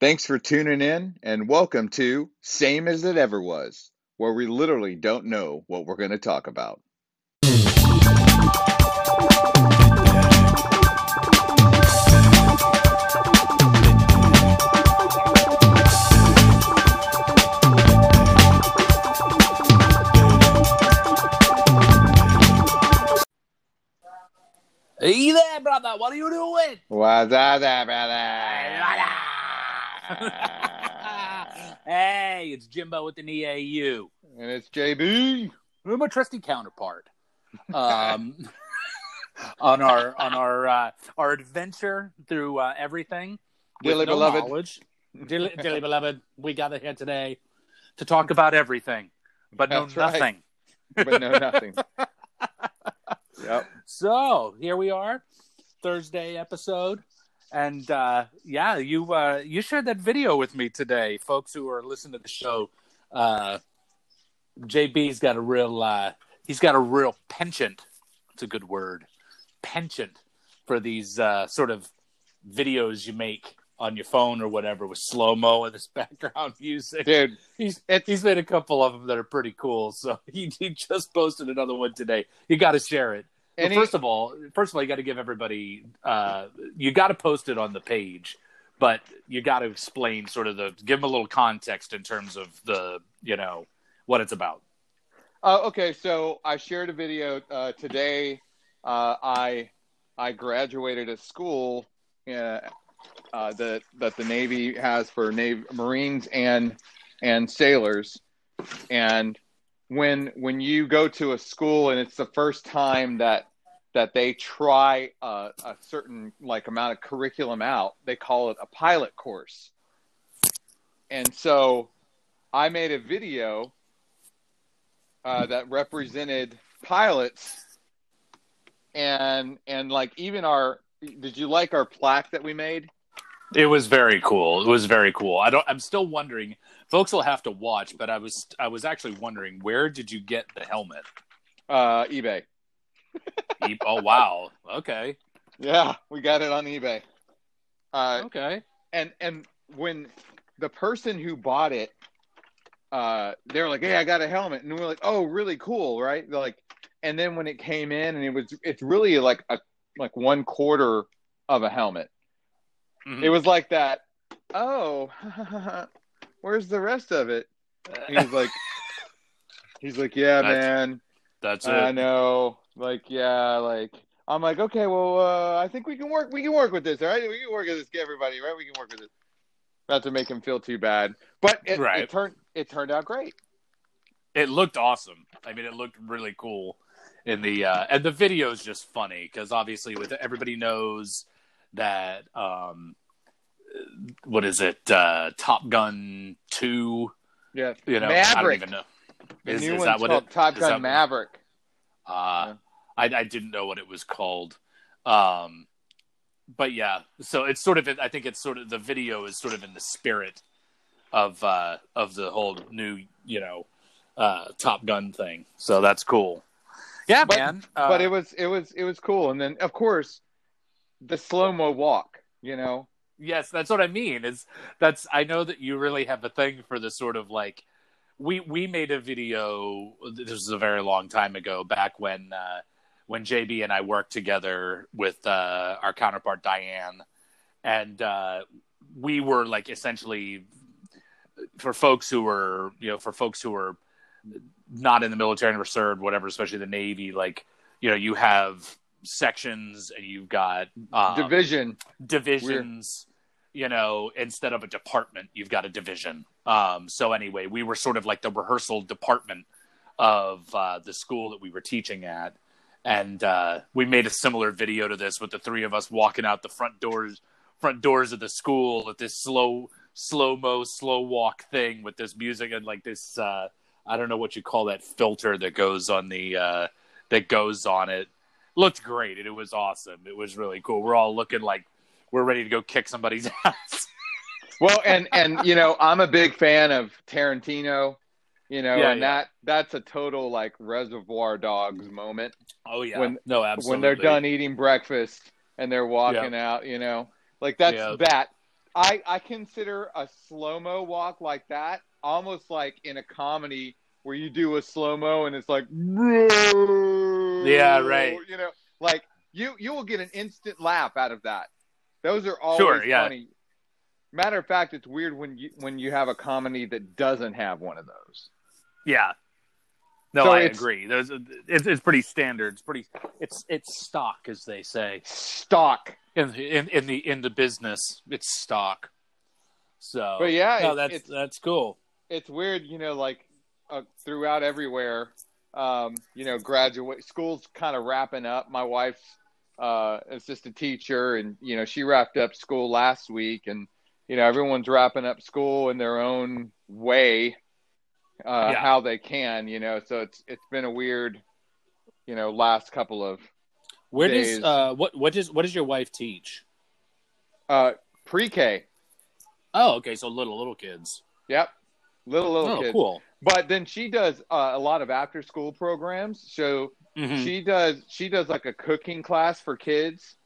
Thanks for tuning in and welcome to Same as It Ever Was, where we literally don't know what we're going to talk about. Hey there, brother. What are you doing? What's up, brother? hey, it's Jimbo with an EAU. and it's JB. I'm my trusty counterpart. Um, on our on our uh, our adventure through uh, everything. Dearly no beloved. knowledge. Dearly, dearly beloved, we gather here today to talk about everything, but know right. nothing. But no, nothing. yep. So here we are, Thursday episode, and uh, yeah, you uh, you shared that video with me today, folks who are listening to the show. Uh, JB's got a real uh, he's got a real penchant. It's a good word, penchant for these uh, sort of videos you make on your phone or whatever with slow mo and this background music. Dude, He's he's made a couple of them that are pretty cool. So he, he just posted another one today. You got to share it. Well, first of all, first of all, you got to give everybody. Uh, you got to post it on the page, but you got to explain sort of the give them a little context in terms of the you know what it's about. Uh, okay, so I shared a video uh, today. Uh, I I graduated a school uh, uh, that that the Navy has for Navy Marines and and sailors, and when when you go to a school and it's the first time that that they try a, a certain like amount of curriculum out, they call it a pilot course, and so I made a video uh, that represented pilots and and like even our did you like our plaque that we made It was very cool. It was very cool. I don't. I'm still wondering. Folks will have to watch, but I was I was actually wondering where did you get the helmet? uh ebay E- oh wow. Okay. yeah we got it on ebay uh Okay. and and when the person who bought it uh they were like hey i got a helmet and we are like oh really cool right they're like and then when it came in and it was it's really like a like one quarter of a helmet Mhm. it was like that oh where's the rest of it he's like he's like yeah That's- man That's it. i know like yeah like i'm like okay well uh, i think we can work we can work with this all right we can work with this Get everybody right we can work with this not to make him feel too bad but it, Right. it turned it turned out great it looked awesome. I mean, it looked really cool in the uh, and the video is just funny because obviously with everybody knows that um, what is it? Uh, Top Gun Two. yeah You know, I don't even know. the Is, new is one's that what it? top gun maverick Uh, I, I didn't know what it was called. Um, but yeah, so it's sort of. I think it's sort of the video is sort of in the spirit of uh, of the whole new, you know, uh, Top Gun thing. So that's cool. Yeah, But- man. Uh, but it was it was it was cool and then of course the slow mo walk you know yes, that's what I mean. Is that's I know that you really have a thing for the sort of like we we made a video. This was a very long time ago, back when uh, when JB and I worked together with uh, our counterpart Diane, and uh, we were like essentially for folks who were you know for folks who were not in the military and were served whatever especially the navy like you know you have sections and you've got um, division. Divisions you know instead of a department you've got a division. Um so anyway we were sort of like the rehearsal department of uh, the school that we were teaching at and uh, we made a similar video to this with the three of us walking out the front doors front doors of the school at this slow slow mo slow walk thing with this music and like this uh i don't know what you call that filter that goes on the uh that goes on it. Looked great and it was awesome. It was really cool. We're all looking like we're ready to go kick somebody's ass. Well and and you know i'm a big fan of tarantino you know Yeah, and yeah. that that's a total like reservoir dogs moment oh yeah When- no absolutely when they're done eating breakfast and they're walking out you know like that's Yeah. that I I consider a slow mo walk like that almost like in a comedy where you do a slow mo and it's like Yeah, right. You know, like you you will get an instant laugh out of that. Those are always Sure, yeah. funny. Matter of fact, it's weird when you when you have a comedy that doesn't have one of those. Yeah. No, So I it's- agree. There's it's, it's pretty standard. It's pretty it's it's stock as they say Stock. in in in the in the business. It's stock. So, But yeah, no, it- that's it's- that's cool. it's weird, you know, like uh, throughout everywhere. Um, you know, graduate school's kind of wrapping up. My wife's uh, assistant teacher, and you know, she wrapped up school last week, and you know, everyone's wrapping up school in their own way, uh, Yeah. how they can. You know, so it's it's been a weird, you know, last couple of Where days. does uh what what does what does your wife teach? uh, pre-K. Oh, okay, so little little kids. Yep, little little oh, kids. cool. But then she does uh, a lot of after-school programs. So Mhm. she does she does like a cooking class for kids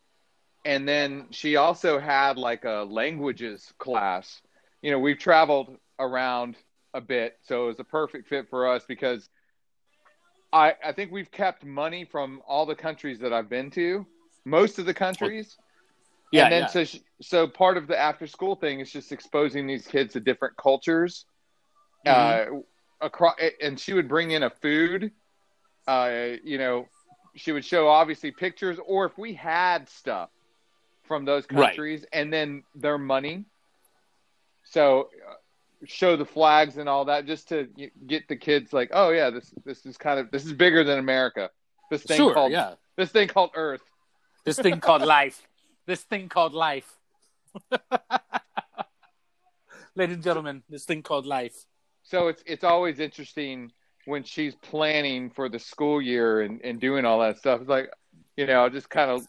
and then she also had like a languages class you know we've traveled around a bit so it was a perfect fit for us because i i think we've kept money from all the countries that i've been to most of the countries yeah, and then yeah. so so part of the after school thing is just exposing these kids to different cultures Mhm. uh across and she would bring in a food uh you know she would show obviously pictures or if we had stuff from those Right. countries and then their money so uh, show the flags and all that just to get the kids like oh yeah this this is kind of this is bigger than america this thing sure, called yeah. this thing called earth This thing called life. This thing called life. Ladies and gentlemen, this thing called life. so it's it's always interesting when she's planning for the school year and, and doing all that stuff. It's like, you know, just kind of.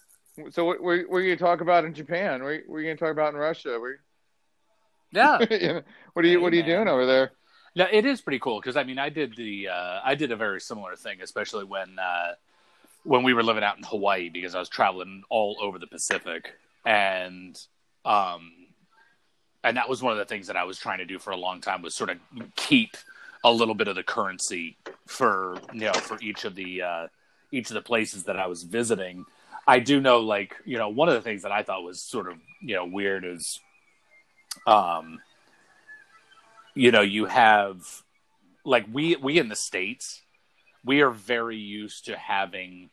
So what, what are you going to talk about in Japan? Are you going to talk about in Russia? Yeah. you know, what are you What are you man. doing over there? No, it is pretty cool because I mean, I did the uh, I did a very similar thing, especially when uh, when we were living out in Hawaii because I was traveling all over the Pacific, and um, and that was one of the things that I was trying to do for a long time was sort of keep a little bit of the currency for you know for each of the uh, each of the places that I was visiting. I do know, like you know, one of the things that I thought was sort of you know weird is, um, you know, you have like we we in the states, we are very used to having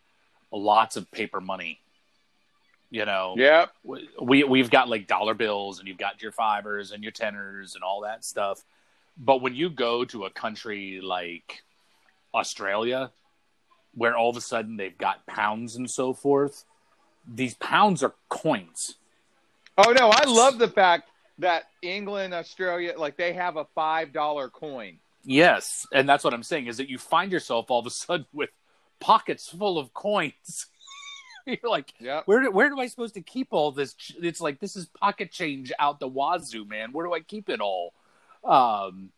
lots of paper money. You know, Yeah, we we've got like dollar bills and you've got your fivers and your tenors and all that stuff. But when you go to a country like Australia, where all of a sudden they've got pounds and so forth, these pounds are coins. Oh no, I love the fact that England, Australia, like they have a five dollar coin. Yes, and that's what I'm saying is that you find yourself all of a sudden with pockets full of coins. You're like, Yep. where do, where do I supposed to keep all this? ch- It's like this is pocket change out the wazoo, man. Where do I keep it all? Um,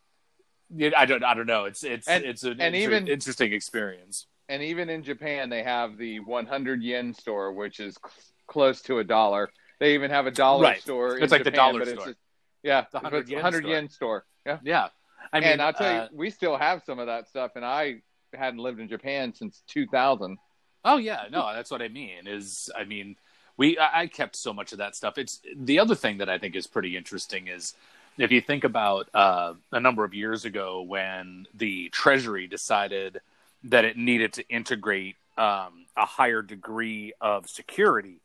I don't I don't know. It's it's And- it's an and inter- even- interesting experience. And even in Japan, they have the 100 yen store, which is cl- close to a dollar. They even have a dollar Right. store. It's like the dollar store. just- yeah, The 100 yen store. yen store. Yeah. Yeah, I mean, and I'll tell uh, you, we still have some of that stuff, and I hadn't lived in Japan since 2000. Oh yeah, no, that's what I mean. Is I mean, we I, I kept so much of that stuff. It's the other thing that I think is pretty interesting is if you think about uh, a number of years ago when the Treasury decided that it needed to integrate um, a higher degree of security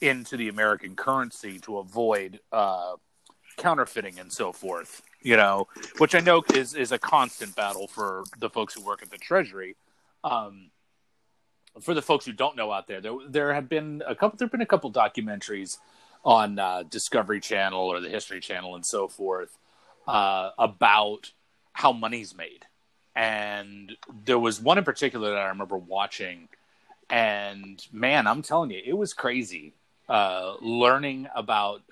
into the American currency to avoid uh, counterfeiting and so forth. You know, which I know is is a constant battle for the folks who work at the Treasury. Um, for the folks who don't know out there, there there have been a couple. There've been a couple documentaries on uh, Discovery Channel or the History Channel and so forth uh, about how money's made. And there was one in particular that I remember watching, and man, I'm telling you, it was crazy uh, learning about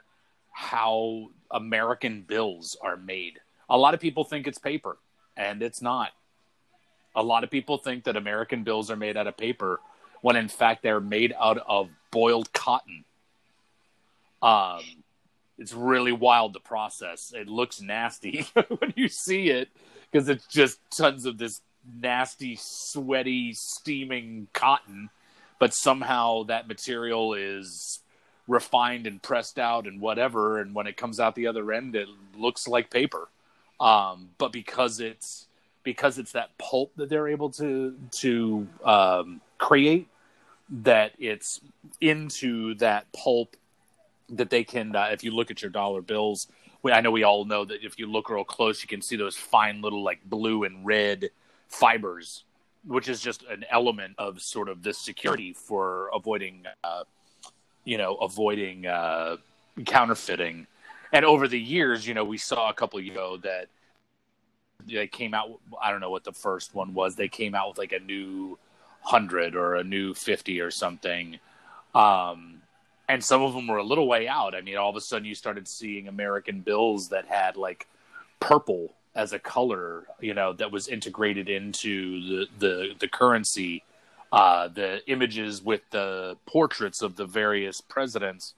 how American bills are made. A lot of people think it's paper, and it's not a lot of people think that American bills are made out of paper when in fact they're made out of boiled cotton. Um, it's really wild to process. It looks nasty when you see it because it's just tons of this nasty, sweaty, steaming cotton, but somehow that material is refined and pressed out and whatever, and when it comes out the other end, it looks like paper. Um, but because it's because it's that pulp that they're able to to um, create, that it's into that pulp that they can. Uh, if you look at your dollar bills, we, I know we all know that if you look real close, you can see those fine little like blue and red fibers, which is just an element of sort of this security for avoiding, uh, you know, avoiding uh, counterfeiting. And over the years, you know, we saw a couple ago that they came out. I don't know what the first one was. They came out with like a new hundred or a new fifty or something. Um, and some of them were a little way out. I mean, all of a sudden you started seeing American bills that had like purple as a color, you know, that was integrated into the the, the currency. Uh, the images with the portraits of the various presidents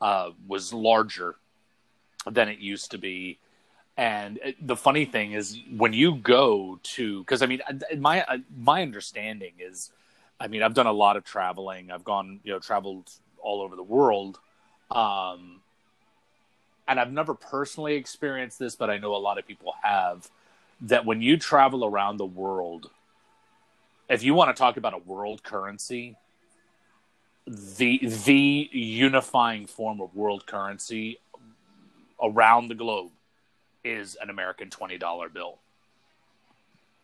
uh, was larger than it used to be. And the funny thing is, when you go to, because I mean, my my understanding is, I mean, I've done a lot of traveling. I've gone, you know, traveled all over the world. Um, and I've never personally experienced this, but I know a lot of people have. That when you travel around the world, if you want to talk about a world currency, the the unifying form of world currency around the globe is an American twenty dollar bill.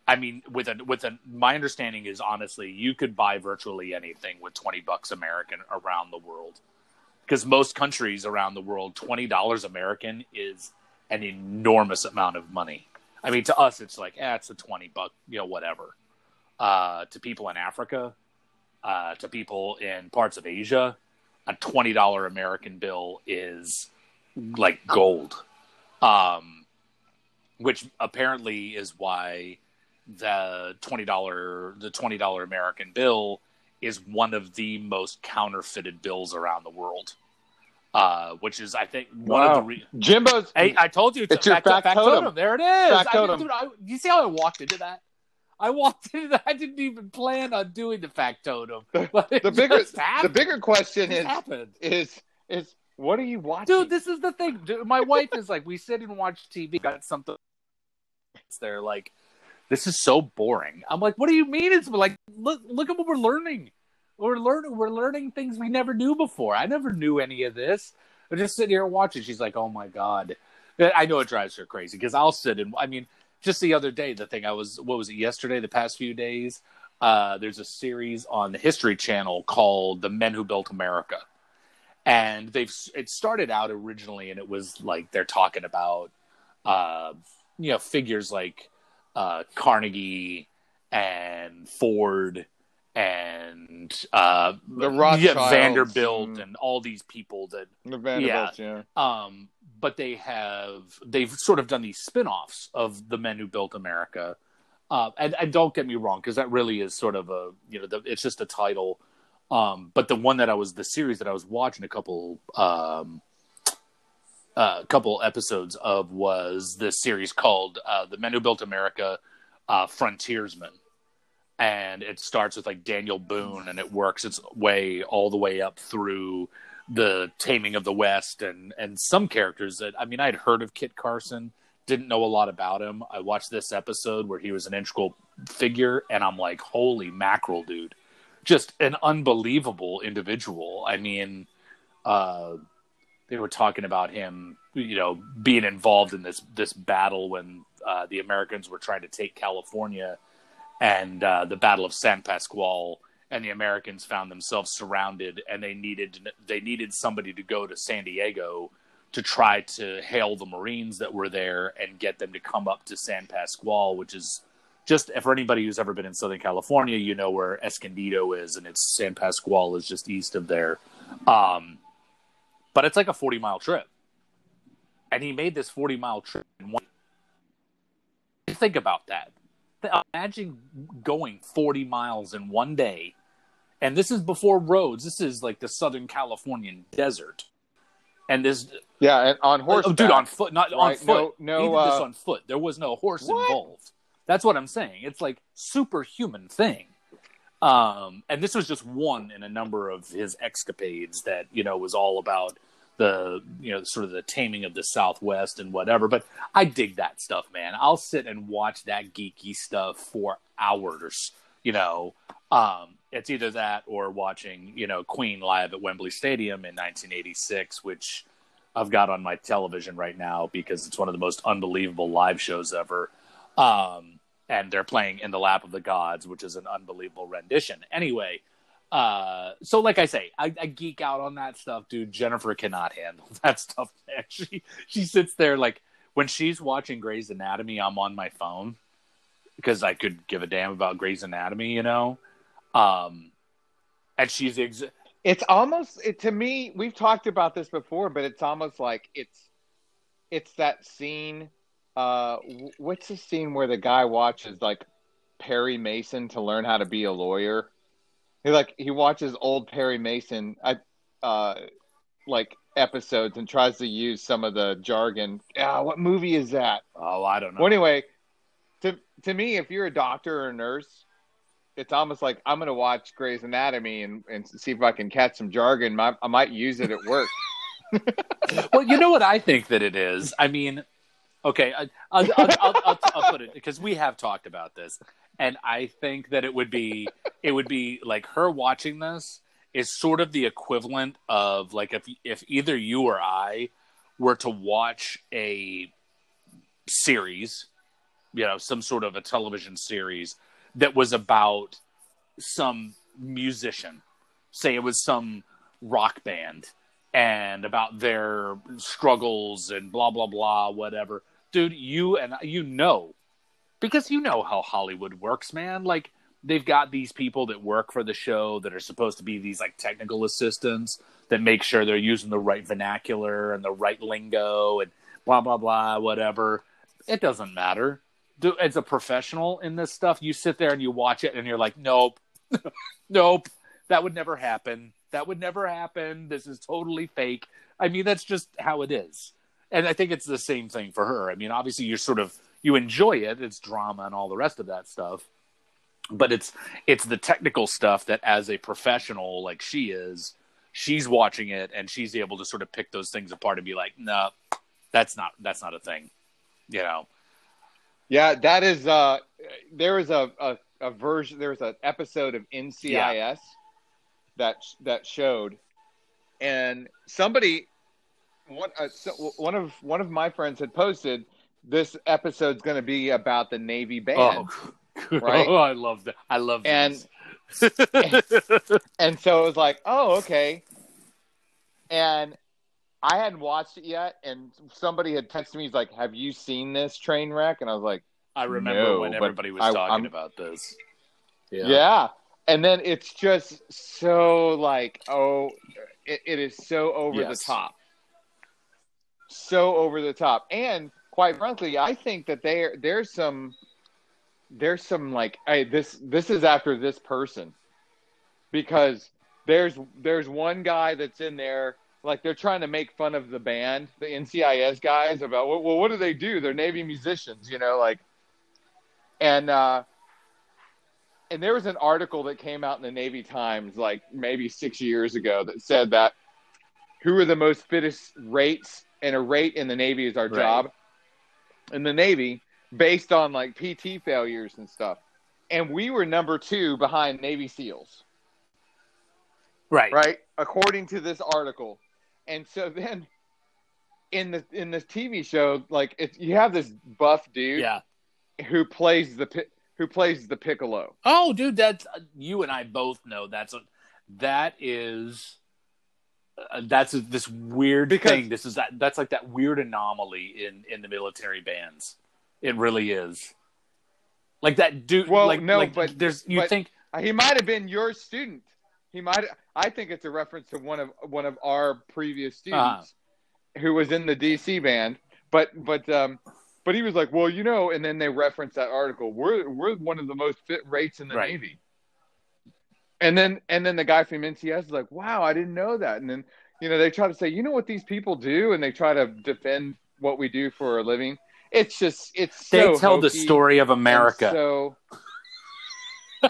I mean, with a with a my understanding is honestly, you could buy virtually anything with twenty bucks American around the world, because most countries around the world, twenty dollars American is an enormous amount of money. I mean, to us, it's like, eh, it's a twenty buck, you know, whatever. Uh, to people in Africa, uh, to people in parts of Asia, a twenty dollar American bill is like gold, um, which apparently is why the twenty dollar the twenty dollar American bill is one of the most counterfeited bills around the world. Uh, which is, I think, one wow. of the re- Jimbo's. Hey, I told you it's, it's your fact, fact, fact totem. totem. There it is. I dude, I, you see how I walked into that? I walked that. I didn't even plan on doing the factotum. But The bigger the bigger question is happened. is is what are you watching? Dude, this is the thing. Dude, my wife is like, we sit and watch TV. Got something. It's there like, this is so boring. I'm like, what do you mean? It's like, look, look at what we're learning. We're learning. We're learning things we never knew before. I never knew any of this. I'm just sitting here watching. She's like, oh my god. I know it drives her crazy because I'll sit and I mean, just the other day, the thing I was, what was it yesterday? The past few days, uh, there's a series on the History Channel called "The Men Who Built America." and they've it started out originally and it was like they're talking about uh you know figures like uh carnegie and ford and uh The yeah, vanderbilt and- and all these people that the Vanderbilt, yeah. um, but they have they've sort of done these spin-offs of the men who built America. Uh, and, and don't get me wrong, because that really is sort of a you know the, it's just a title. Um, but the one that I was the series that I was watching a couple um, a couple episodes of was this series called uh, "The Men Who Built America: uh, Frontiersmen," and it starts with like Daniel Boone, and it works its way all the way up through the Taming of the West, and and some characters that I mean I'd heard of Kit Carson, didn't know a lot about him. I watched this episode where he was an integral figure, and I'm like, holy mackerel, dude! Just an unbelievable individual. I mean, uh, they were talking about him, you know, being involved in this this battle when uh, the Americans were trying to take California, and uh, the Battle of San Pasqual, and the Americans found themselves surrounded, and they needed they needed somebody to go to San Diego to try to hail the Marines that were there and get them to come up to San Pasqual, which is just for anybody who's ever been in Southern California, you know where Escondido is, and it's San Pasqual is just east of there. Um, but it's like a 40 mile trip. And he made this 40 mile trip in one. Think about that. Imagine going 40 miles in one day. And this is before roads. This is like the Southern Californian desert. And this Yeah, and on horse, oh, dude, on foot, not on foot. No, no, did this uh, on foot. There was no horse What? involved. That's what I'm saying. It's like superhuman thing. Um, and this was just one in a number of his escapades that you know was all about the you know sort of the taming of the Southwest and whatever. But I dig that stuff, man. I'll sit and watch that geeky stuff for hours. You know, um, it's either that or watching you know Queen live at Wembley Stadium in 1986, which I've got on my television right now because it's one of the most unbelievable live shows ever. Um, and they're playing in the lap of the gods, which is an unbelievable rendition. Anyway, uh, so like I say, I, I geek out on that stuff, dude. Jennifer cannot handle that stuff. Man. She she sits there like when she's watching Grey's Anatomy, I'm on my phone because I could give a damn about Grey's Anatomy, you know. Um, and she's ex- It's almost it, to me. We've talked about this before, but it's almost like it's it's that scene. Uh, what's the scene where the guy watches like Perry Mason to learn how to be a lawyer? He like he watches old Perry Mason, I, uh, like episodes and tries to use some of the jargon. Yeah, what movie is that? oh, I don't know. Well, anyway, to to me, if you're a doctor or a nurse, it's almost like I'm gonna watch Grey's Anatomy and, and see if I can catch some jargon. I, I might use it at work. well, you know what I think that it is. I mean, okay, I, I'll, I'll, I'll, I'll, I'll put it because we have talked about this, and I think that it would be it would be like her watching this is sort of the equivalent of like if if either you or I were to watch a series, you know, some sort of a television series that was about some musician, say it was some rock band and about their struggles and blah blah blah whatever. Dude you and you know because you know how hollywood works man like they've got these people that work for the show that are supposed to be these like technical assistants that make sure they're using the right vernacular and the right lingo and blah blah blah whatever it doesn't matter Dude, as a professional in this stuff you sit there and you watch it and you're like nope nope that would never happen that would never happen. This is totally fake. I mean, that's just how it is. And I think it's the same thing for her. I mean, obviously you're sort of you enjoy it. It's drama and all the rest of that stuff. But it's it's the technical stuff that as a professional like she is, she's watching it and she's able to sort of pick those things apart and be like, "No, that's not that's not a thing." You know. Yeah, that is. Uh, there is a, a, a version. There was an episode of NCIS that that showed, and somebody, one uh, so, one of one of my friends had posted this episode's going to be about the Navy oh, band, Oh, Right? oh, I love that. I love And- these. and so it was like, oh, okay, and. I hadn't watched it yet, and somebody had texted me. He's like, "Have you seen this train wreck?" And I was like, I remember No, when everybody was I- talking I'm- about this. Yeah. And then it's just so like, oh, it, it is so over Yes. the top. So over the top. And quite frankly, I think that there there's some there's some like hey, this this is after this person. Because there's there's one guy that's in there like they're trying to make fun of the band, the NCIS guys about well, well what do they do? They're Navy musicians, you know, like and uh and there was an article that came out in the Navy Times like maybe six years ago that said that who are the most fittest rates, and a rate in the Navy is our Right. job in the Navy based on like PT failures and stuff. And we were number two behind Navy SEALs, Right. right? According to this article. And so then in the in this TV show, like it's you have this buff dude Yeah. who plays the who plays the piccolo. Oh, dude, that's you and I both know that's a that is uh, that's a, this weird Because- thing. This is that that's like that weird anomaly in in the military bands. It really is. Like that dude. Well, like, no, like but- there's you but- think He might have been your student. He might. I think it's a reference to one of one of our previous students who was in the DC band. But but um, but he was like, well, you know, and then they referenced that article. We're we're one of the most fit rates in the Right. Navy. And then and then the guy from NCS is like, wow, I didn't know that. And then you know, they try to say, you know what these people do, and they try to defend what we do for a living. It's just, it's They so tell the story of America. So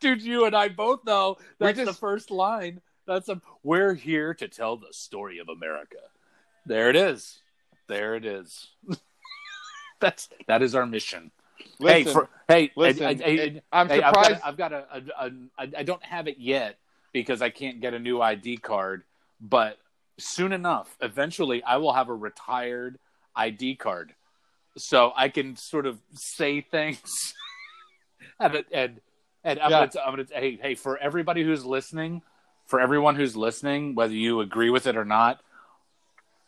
Dude, you and I both know We that's the first line. That's a we're here to tell the story of America. There it is. There it is. that's that is our mission. Listen, hey, for, hey, listen, I, I'm hey, I've surprised. got, I've got a, a, a, a, I don't have it yet because I can't get a new ID card, but soon enough, eventually, I will have a retired ID card, so I can sort of say things. and and, and I'm, Yeah. gonna, I'm gonna hey hey for everybody who's listening, for everyone who's listening, whether you agree with it or not,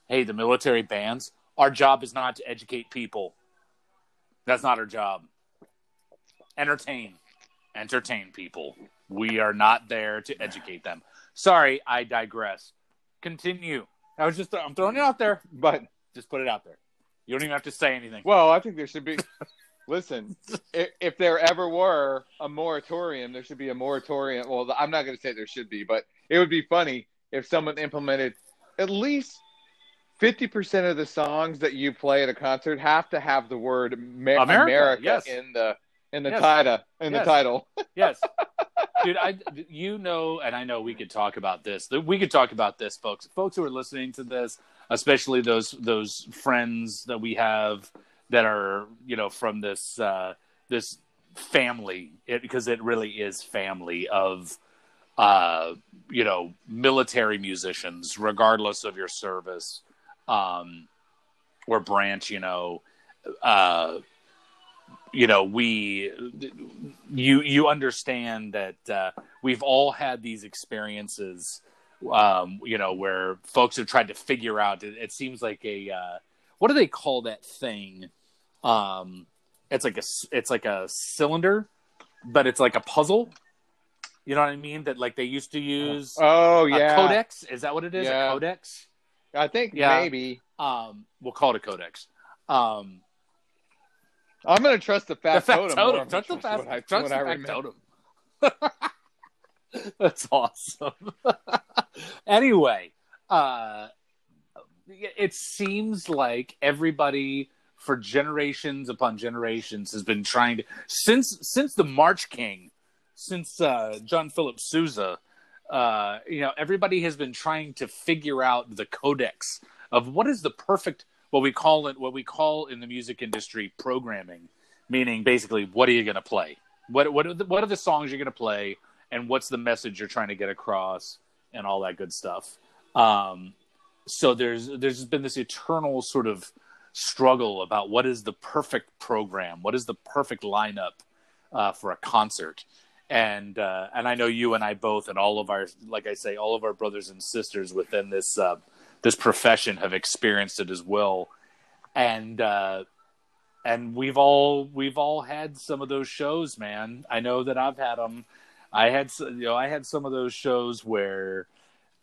hey, the military bands. Our job is not to educate people. That's not our job. Entertain. Entertain people. We are not there to educate them. Sorry i digress. Continue. I was just i'm throwing it out there but just put it out there. You don't even have to say anything. Well, I think there should be. listen, if, if there ever were a moratorium, there should be a moratorium. Well, I'm not going to say there should be, but it would be funny if someone implemented at least. Fifty percent of the songs that you play at a concert have to have the word Amer- America, America, yes. in the in the Yes. title in Yes. the title. yes dude i you know and i know we could talk about this we could talk about this folks folks who are listening to this especially those those friends that we have that are you know from this uh this family it, because it really is family of uh you know military musicians regardless of your service um or branch you know uh you know we you you understand that uh, we've all had these experiences um, you know where folks have tried to figure out it, it seems like a uh, what do they call that thing? Um, it's like a it's like a cylinder but it's like a puzzle. You know what i mean? That like they used to use Oh a yeah, codex? Is that what it is? Yeah. a codex I think Yeah. maybe um, we'll call it a codex um, I'm going to trust the the fat totem. totem. more than Trust the I- trust the remember. totem. That's awesome. anyway, uh, it seems like everybody for generations upon generations has been trying to since since the March King, since uh, John Philip Sousa. Uh, you know, everybody has been trying to figure out the codex of what is the perfect what we call it what we call in the music industry programming meaning basically what are you going to play? What what are the, what are the songs you're going to play? And what's the message you're trying to get across? And all that good stuff. Um, so there's there's been this eternal sort of struggle about what is the perfect program? What is the perfect lineup uh, for a concert and uh, and I know you and I both and all of our like I say all of our brothers and sisters within this uh, this profession have experienced it as well. And uh, and we've all we've all had some of those shows man. I know that I've had them I had you know I had some of those shows where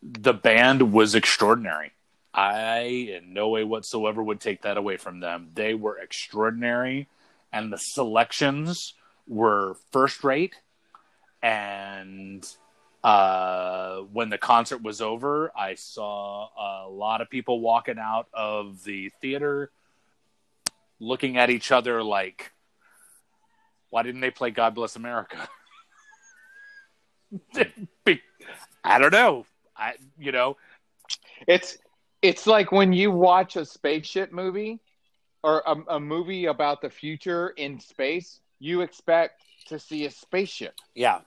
the band was extraordinary. I in no way whatsoever would take that away from them. They were extraordinary and the selections were first rate and uh, when the concert was over, I saw a lot of people walking out of the theater looking at each other like, why didn't they play God Bless America? I don't know. I, you know, It's it's like when you watch a spaceship movie or a, a movie about the future in space, you expect to see a spaceship. yeah.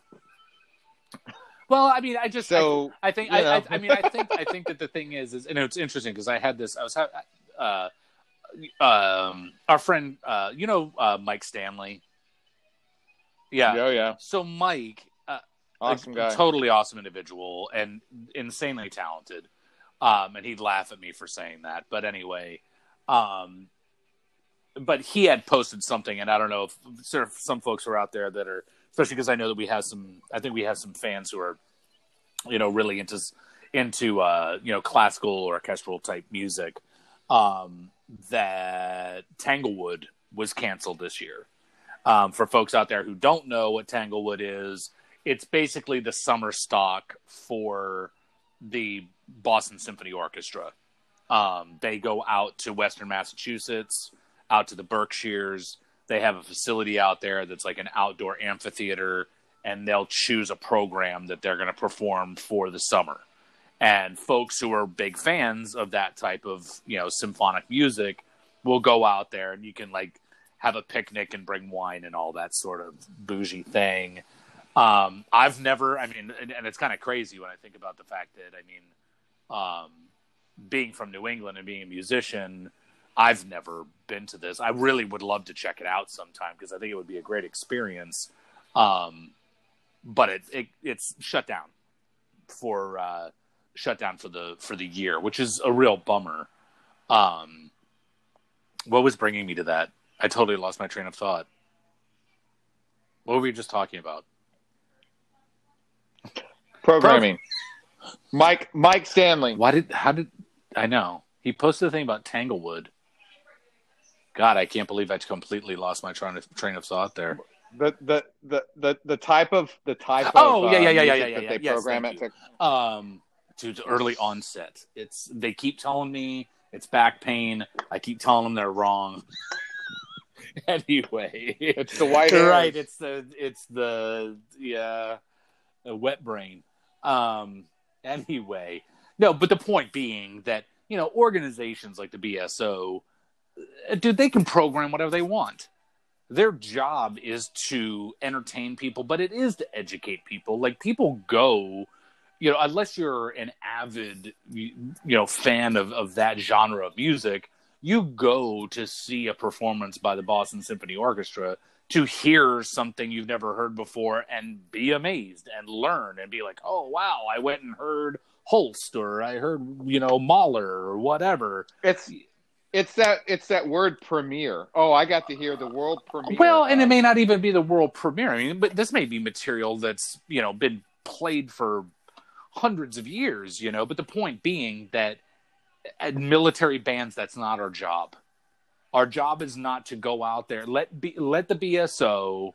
Well, I mean, I just, So I think you I, I. I mean I think I think that the thing is is and it's interesting because I had this I was ha- uh um our friend uh you know uh Mike Stanley yeah yeah, yeah, so Mike uh, awesome a guy. totally awesome individual and insanely talented um and he'd laugh at me for saying that but anyway um but he had posted something and I don't know if sort of some folks are out there that are especially because I know that we have some I think we have some fans who are you know really into into uh you know classical or orchestral type music um that Tanglewood was canceled this year um for folks out there who don't know what Tanglewood is it's basically the summer stock for the Boston Symphony Orchestra. Um, they go out to Western Massachusetts, out to the Berkshires. They have a facility out there that's like an outdoor amphitheater, and they'll choose a program that they're going to perform for the summer. And folks who are big fans of that type of you know symphonic music will go out there, and you can like have a picnic and bring wine and all that sort of bougie thing. Um, I've never, I mean, and, and it's kind of crazy when I think about the fact that, I mean, um, being from New England and being a musician, I've never been to this. I really would love to check it out sometime because I think it would be a great experience. Um, but it, it it's shut down for uh, shut down for the for the year, which is a real bummer. Um, what was bringing me to that? I totally lost my train of thought. What were we just talking about? Programming. Mike Mike Stanley. Why did how did I know? He posted a thing about Tanglewood. God, I can't believe I completely lost my train of, train of thought there. The, the the the the type of the type Oh, of yeah, uh, yeah, yeah, yeah, yeah, that yeah. they Yes, program it to Um, to, early onset. It's they keep telling me it's back pain. I keep telling them they're wrong. anyway, It's the white right. It's the it's the yeah, the wet brain. Um. Anyway, no, but the point being that you know organizations like the BSO, dude, they can program whatever they want. Their job is to entertain people, but it is to educate people. Like people go, you know, unless you're an avid, you know, fan of of that genre of music, you go to see a performance by the Boston Symphony Orchestra to hear something you've never heard before and be amazed and learn and be like, oh wow, I went and heard Holst or I heard you know Mahler or whatever. It's it's that it's that word premiere. Oh, I got to hear the world premiere. Well, and it may not even be the world premiere. I mean, but this may be material that's you know been played for hundreds of years. You know, but the point being that at military bands, that's not our job. Our job is not to go out there let be let the BSO,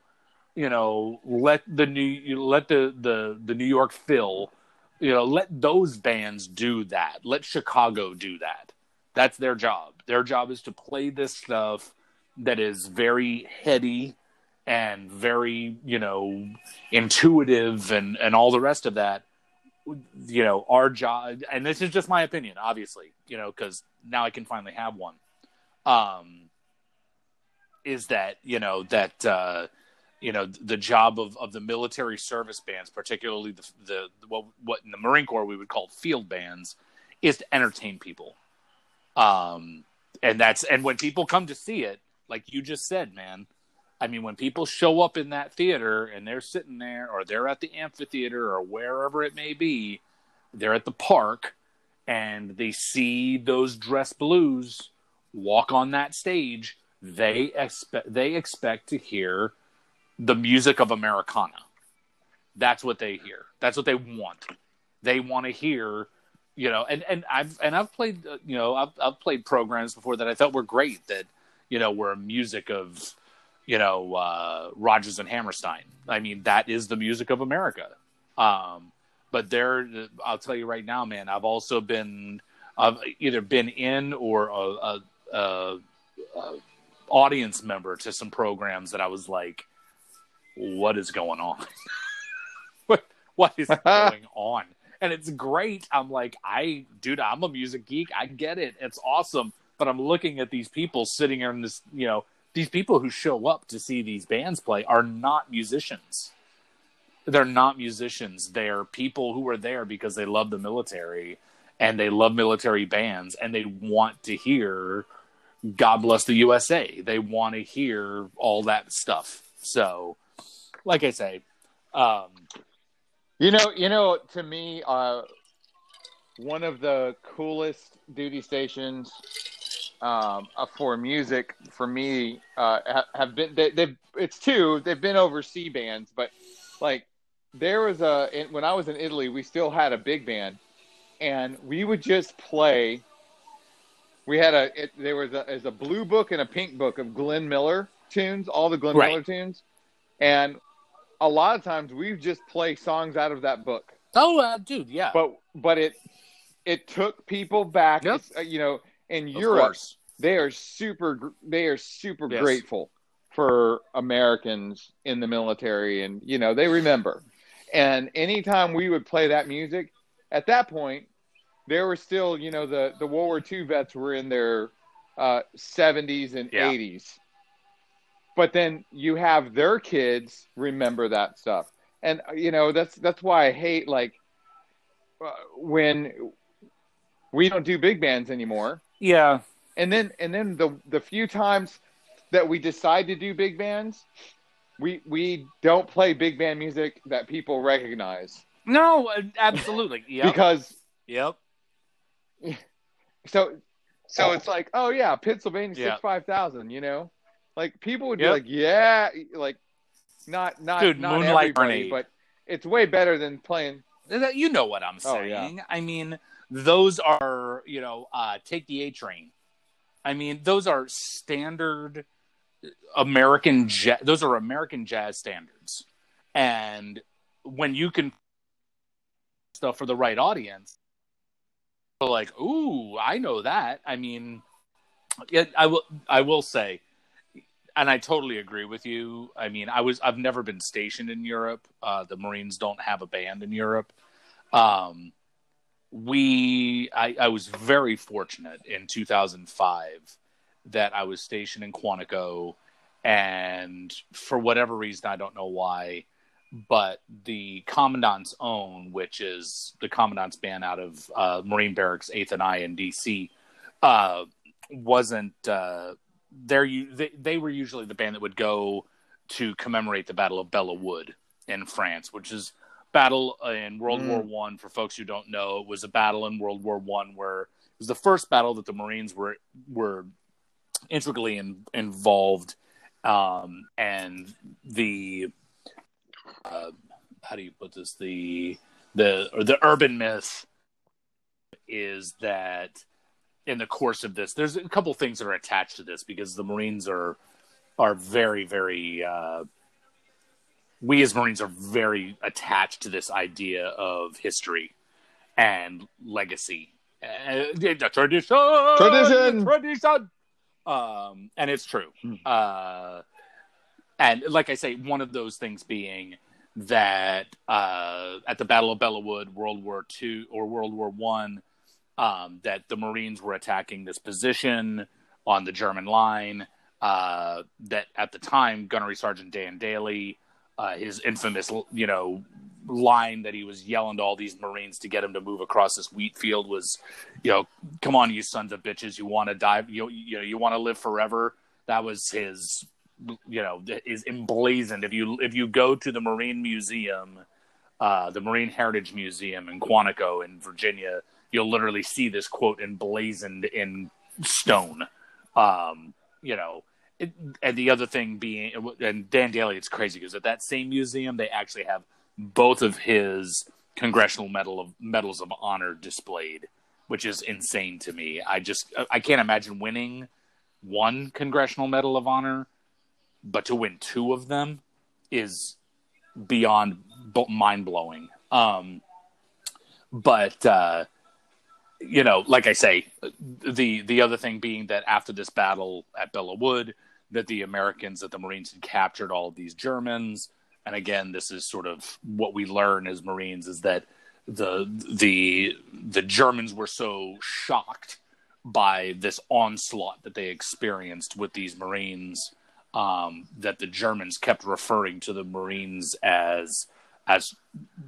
you know, let the new let the the the New York Phil, you know, let those bands do that. Let Chicago do that. That's their job. Their job is to play this stuff that is very heady and very, you know, intuitive and and all the rest of that. You know, our job, and this is just my opinion, obviously, you know, because now I can finally have one. Um, is that you know that uh, you know the job of, of the military service bands, particularly the, the what what in the Marine Corps we would call field bands, is to entertain people. Um, and that's and when people come to see it, like you just said, man. I mean, when people show up in that theater and they're sitting there, or they're at the amphitheater, or wherever it may be, they're at the park, and they see those dress blues walk on that stage. They expect they expect to hear the music of Americana. That's what they hear. That's what they want. They want to hear, you know. And and I've and I've played, uh, you know, I've I've played programs before that I thought were great. That you know were music of, you know, uh, Rodgers and Hammerstein. I mean, that is the music of America. Um, but there, I'll tell you right now, man. I've also been, I've either been in or a, a, a, a audience member to some programs that I was like, what is going on? what what is going on? And it's great. I'm like, I dude, I'm a music geek. I get it. It's awesome. But I'm looking at these people sitting here in this, you know, these people who show up to see these bands play are not musicians. They're not musicians. They're people who are there because they love the military and they love military bands and they want to hear God bless the USA. They want to hear all that stuff. So, like I say, um, You know, you know, to me, uh, one of the coolest duty stations um, for music for me uh, have been they, they've it's two they've been over C bands, but like there was a when I was in Italy, we still had a big band, and we would just play. We had a it, there was a, there's a blue book and a pink book of Glenn Miller tunes, all the Glenn Right. Miller tunes, and a lot of times we just play songs out of that book. Oh, uh, dude, yeah. But but it it took people back. Yep. Uh, you know, in Of Europe, course. they are super they are super Yes. grateful for Americans in the military, and you know they remember. And anytime we would play that music, at that point, there were still you know the the World War II vets were in their uh, 70s and Yeah. 80s. But then you have their kids remember that stuff, and uh, you know that's that's why I hate like uh, when we don't do big bands anymore Yeah. and then and then the the few times that we decide to do big bands we we don't play big band music that people recognize No, uh, absolutely. yeah because yep. so so it's like oh yeah pennsylvania Yeah. six five thousand you know like people would Yep. be like yeah like not not Dude, not Moonlight everybody but it's way better than playing You know what I'm Oh, saying. yeah. I mean, those are, you know, uh, take the A train. I mean, those are standard American jazz. Those are American jazz standards. And when you can stuff for the right audience, like, ooh, I know that. I mean, yeah, I will. I will say, and I totally agree with you. I mean, I was I've never been stationed in Europe. Uh, the Marines don't have a band in Europe. Um, we I, I was very fortunate in 2005 that I was stationed in Quantico, and for whatever reason, I don't know why, but the Commandant's Own, which is the Commandant's band out of uh, Marine Barracks Eighth and I in DC, uh, wasn't uh, there. You they, they were usually the band that would go to commemorate the Battle of Belleau Wood in France, which is battle in World Mm. War One. For folks who don't know, it was a battle in World War One where it was the first battle that the Marines were were intricately in, involved, um, and the uh, how do you put this the the or the urban myth is that in the course of this, there's a couple things that are attached to this because the Marines are are very very uh, we as Marines are very attached to this idea of history and legacy. Uh, tradition, Tradition! tradition. Um, and it's true. Hmm. Uh, and like I say, one of those things being that uh, at the Battle of Belleau Wood, World War Two or World War One, um, that the Marines were attacking this position on the German line. Uh, that at the time, Gunnery Sergeant Dan Daly, uh, his infamous, you know, line that he was yelling to all these Marines to get him to move across this wheat field was, you know, come on, you sons of bitches, you want to die, you you know, you want to live forever. That was his, you know, is emblazoned. If you if you go to the Marine Museum, uh, the Marine Heritage Museum in Quantico in Virginia, you'll literally see this quote emblazoned in stone. Um, you know, it, and the other thing being, and Dan Daly, it's crazy because at that same museum they actually have both of his congressional medal of medals of honor displayed, which is insane to me. I just I can't imagine winning one congressional medal of honor, but to win two of them is beyond mind blowing. Um, but uh, you know, like I say, the the other thing being that after this battle at Belleau Wood, that the Americans, that the Marines had captured all of these Germans, and again, this is sort of what we learn as Marines is that the the the Germans were so shocked by this onslaught that they experienced with these Marines um, that the Germans kept referring to the Marines as as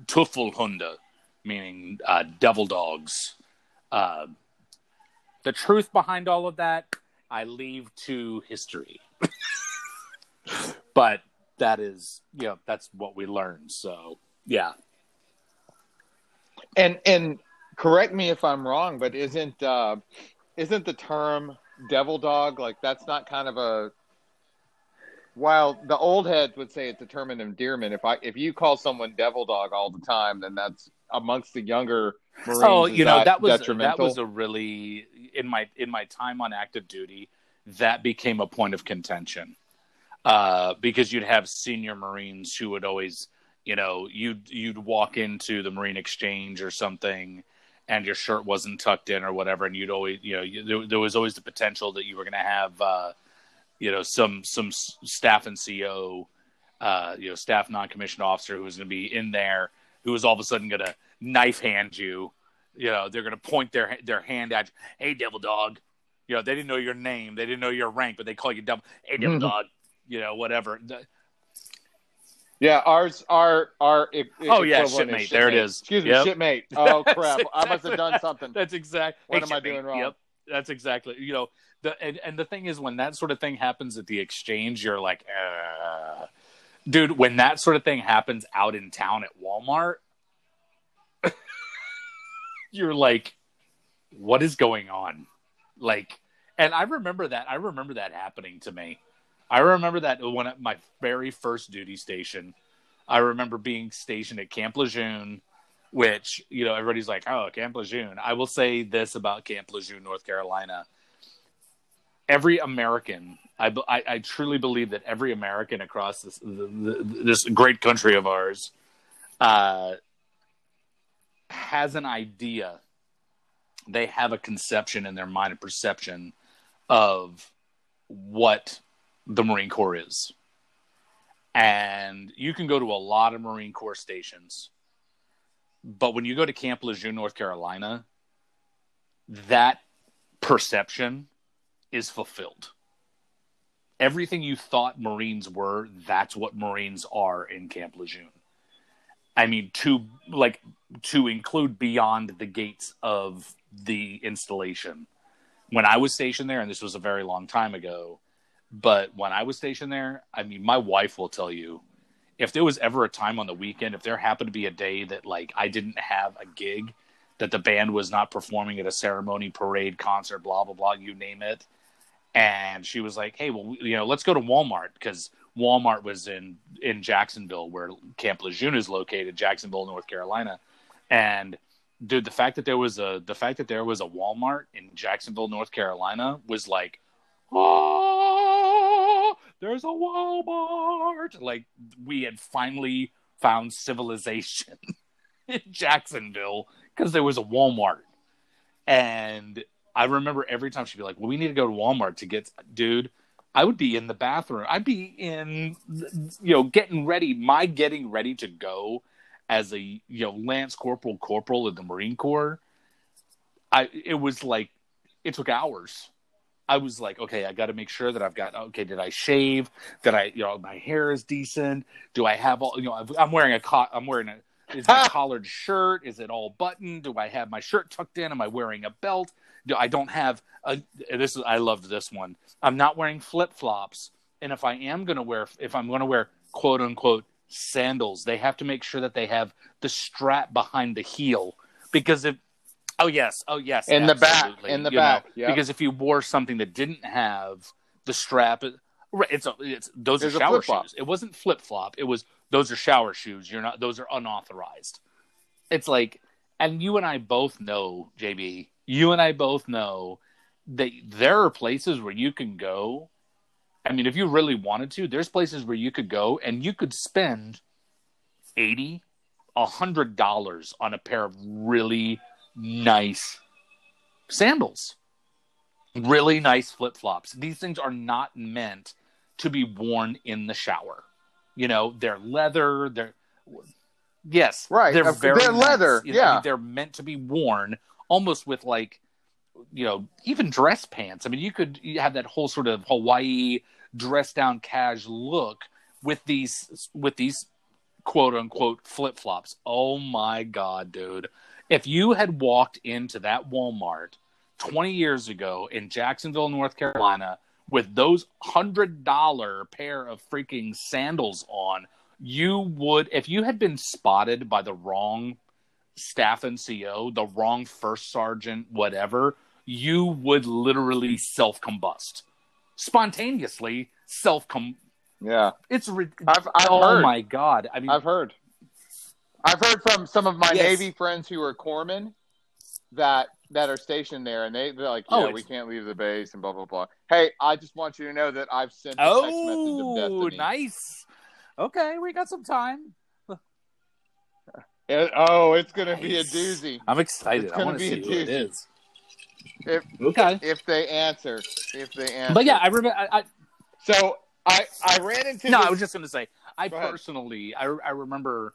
Teufelhunde, meaning uh, devil dogs. Uh, the truth behind all of that, I leave to history. but that is, you know, that's what we learned. So, yeah. And and correct me if I'm wrong, but isn't uh, isn't the term devil dog like that's not kind of a while the old heads would say it's a term of endearment. If I if you call someone devil dog all the time, then that's amongst the younger Marines. oh, you know, that was that was a really in my in my time on active duty, that became a point of contention. uh, because you'd have senior Marines who would always, you know, you'd you'd walk into the Marine Exchange or something, and your shirt wasn't tucked in or whatever, and you'd always, you know, you, there, there, was always the potential that you were going to have, uh, you know, some some staff NCO, uh, you know, staff non-commissioned officer who was going to be in there, who was all of a sudden going to knife hand you. You know, they're going to point their their hand at you. Hey, devil dog. You know, they didn't know your name, they didn't know your rank, but they call you devil. Hey, devil mm-hmm. dog you know, whatever. Yeah, ours, our, our. oh yeah, shipmate. There it is. Excuse me, yep. shipmate. Oh crap! exactly, I must have done something. That's exactly. What hey, am shipmate. I doing wrong? Yep, that's exactly. You know, the and, and the thing is, when that sort of thing happens at the exchange, you're like, uh... dude. When that sort of thing happens out in town at Walmart, you're like, what is going on? Like, and I remember that. I remember that happening to me. I remember that when at my very first duty station, I remember being stationed at Camp Lejeune, which, you know, everybody's like, oh, Camp Lejeune. I will say this about Camp Lejeune, North Carolina. Every American, I, I, I truly believe that every American across this, the, the, this great country of ours uh, has an idea. They have a conception in their mind, a perception of what the Marine Corps is. And you can go to a lot of Marine Corps stations. But when you go to Camp Lejeune, North Carolina, that perception is fulfilled. Everything you thought Marines were, that's what Marines are in Camp Lejeune. I mean, to like to include beyond the gates of the installation. When I was stationed there, and this was a very long time ago, but when I was stationed there, I mean, my wife will tell you if there was ever a time on the weekend, if there happened to be a day that like I didn't have a gig, that the band was not performing at a ceremony, parade, concert, blah blah blah, you name it, and she was like, "Hey, well, you know, let's go to Walmart because Walmart was in in Jacksonville, where Camp Lejeune is located, Jacksonville, North Carolina, and." Dude, the fact that there was a the fact that there was a Walmart in Jacksonville, North Carolina, was like, oh, there's a Walmart. Like we had finally found civilization in Jacksonville because there was a Walmart. And I remember every time she'd be like, well, we need to go to Walmart to get, dude, I would be in the bathroom. I'd be in, you know, getting ready. My getting ready to go as a, you know, Lance Corporal Corporal in the Marine Corps. I, it was like, it took hours I was like, okay, I got to make sure that I've got okay. Did I shave? Did I, you know, my hair is decent? Do I have all? You know, I'm wearing a co- I'm wearing a is my collared shirt? Is it all buttoned? Do I have my shirt tucked in? Am I wearing a belt? I don't have a? This is I loved this one. I'm not wearing flip flops, and if I am going to wear, if I'm going to wear quote unquote sandals, they have to make sure that they have the strap behind the heel because if Oh yes, oh yes, in the back, in the back, yeah. Because if you wore something that didn't have the strap, it's, it's those There's are shower shoes. It wasn't flip flop. It was those are shower shoes. You're not; those are unauthorized. It's like, and you and I both know, JB. You and I both know that there are places where you can go. I mean, if you really wanted to, there's places where you could go and you could spend eighty, a hundred dollars on a pair of really nice sandals. Really nice flip flops. These things are not meant to be worn in the shower. You know, they're leather. They're yes, right. They're very they're nice. leather. You know, yeah, they're meant to be worn almost with like, you know, even dress pants. I mean, you could have that whole sort of Hawaii dress down cash look with these with these quote unquote flip flops. Oh my god, dude! If you had walked into that Walmart 20 years ago in Jacksonville, North Carolina, with those hundred dollar pair of freaking sandals on, you would, if you had been spotted by the wrong staff NCO, the wrong first sergeant, whatever, you would literally self combust spontaneously. Self com. Yeah, it's. I've, I've oh heard. my god! I mean, I've heard. I've heard from some of my yes. Navy friends who are corpsmen that that are stationed there, and they they're like, Oh, yeah, we can't leave the base and blah blah blah. Hey, I just want you to know that I've sent the text message Oh, nice. Okay, we got some time. It- oh, it's gonna be a doozy I'm excited. It's I want to be a see who it doozy. If- okay. if they answer. If they answer. But yeah, I remember. I, I, so I I ran into no, this- I was just going to say, I Go personally, I, I remember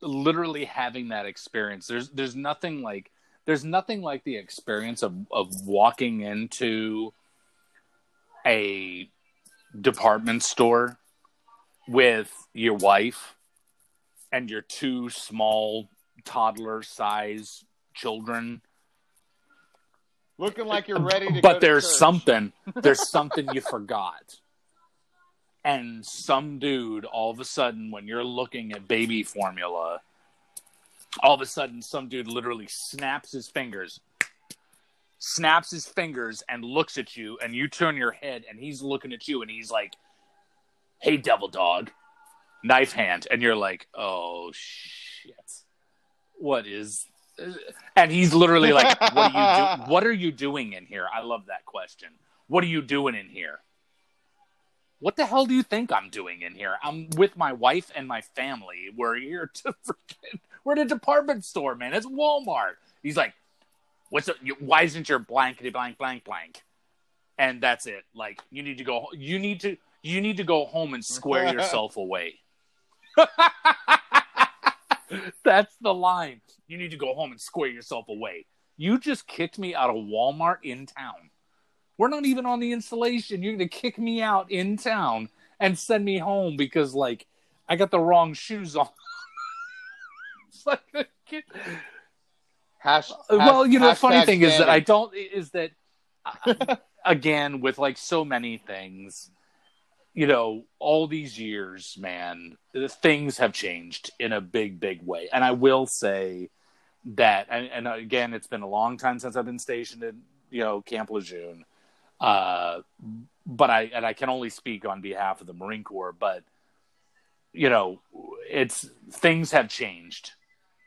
literally having that experience. There's, there's nothing like, there's nothing like the experience of, of walking into a department store with your wife and your two small toddler size children looking like you're ready to. but to there's church. something there's something you forgot and some dude all of a sudden when you're looking at baby formula all of a sudden some dude literally snaps his fingers snaps his fingers and looks at you and you turn your head and he's looking at you and he's like hey devil dog knife hand and you're like oh shit. What is and he's literally like what are you do- what are you doing in here? I love that question. What are you doing in here? What the hell do you think i'm doing in here? I'm with my wife and my family. We're here to freaking we're at a department store man. It's walmart. He's like what's the, why isn't your blankety blank blank blank? And that's it. Like you need to go you need to you need to go home and square yourself away that's the line. You need to go home and square yourself away. You just kicked me out of walmart in town. We're not even on the installation. You're gonna kick me out in town and send me home because like i got the wrong shoes on. It's like, Hash, well, you know, the funny thing is that I don't is that uh, again with like so many things, you know, all these years, man, things have changed in a big, big way. And I will say that, and, and again, it's been a long time since I've been stationed in you know Camp Lejeune, uh, but I and I can only speak on behalf of the Marine Corps, but you know, it's things have changed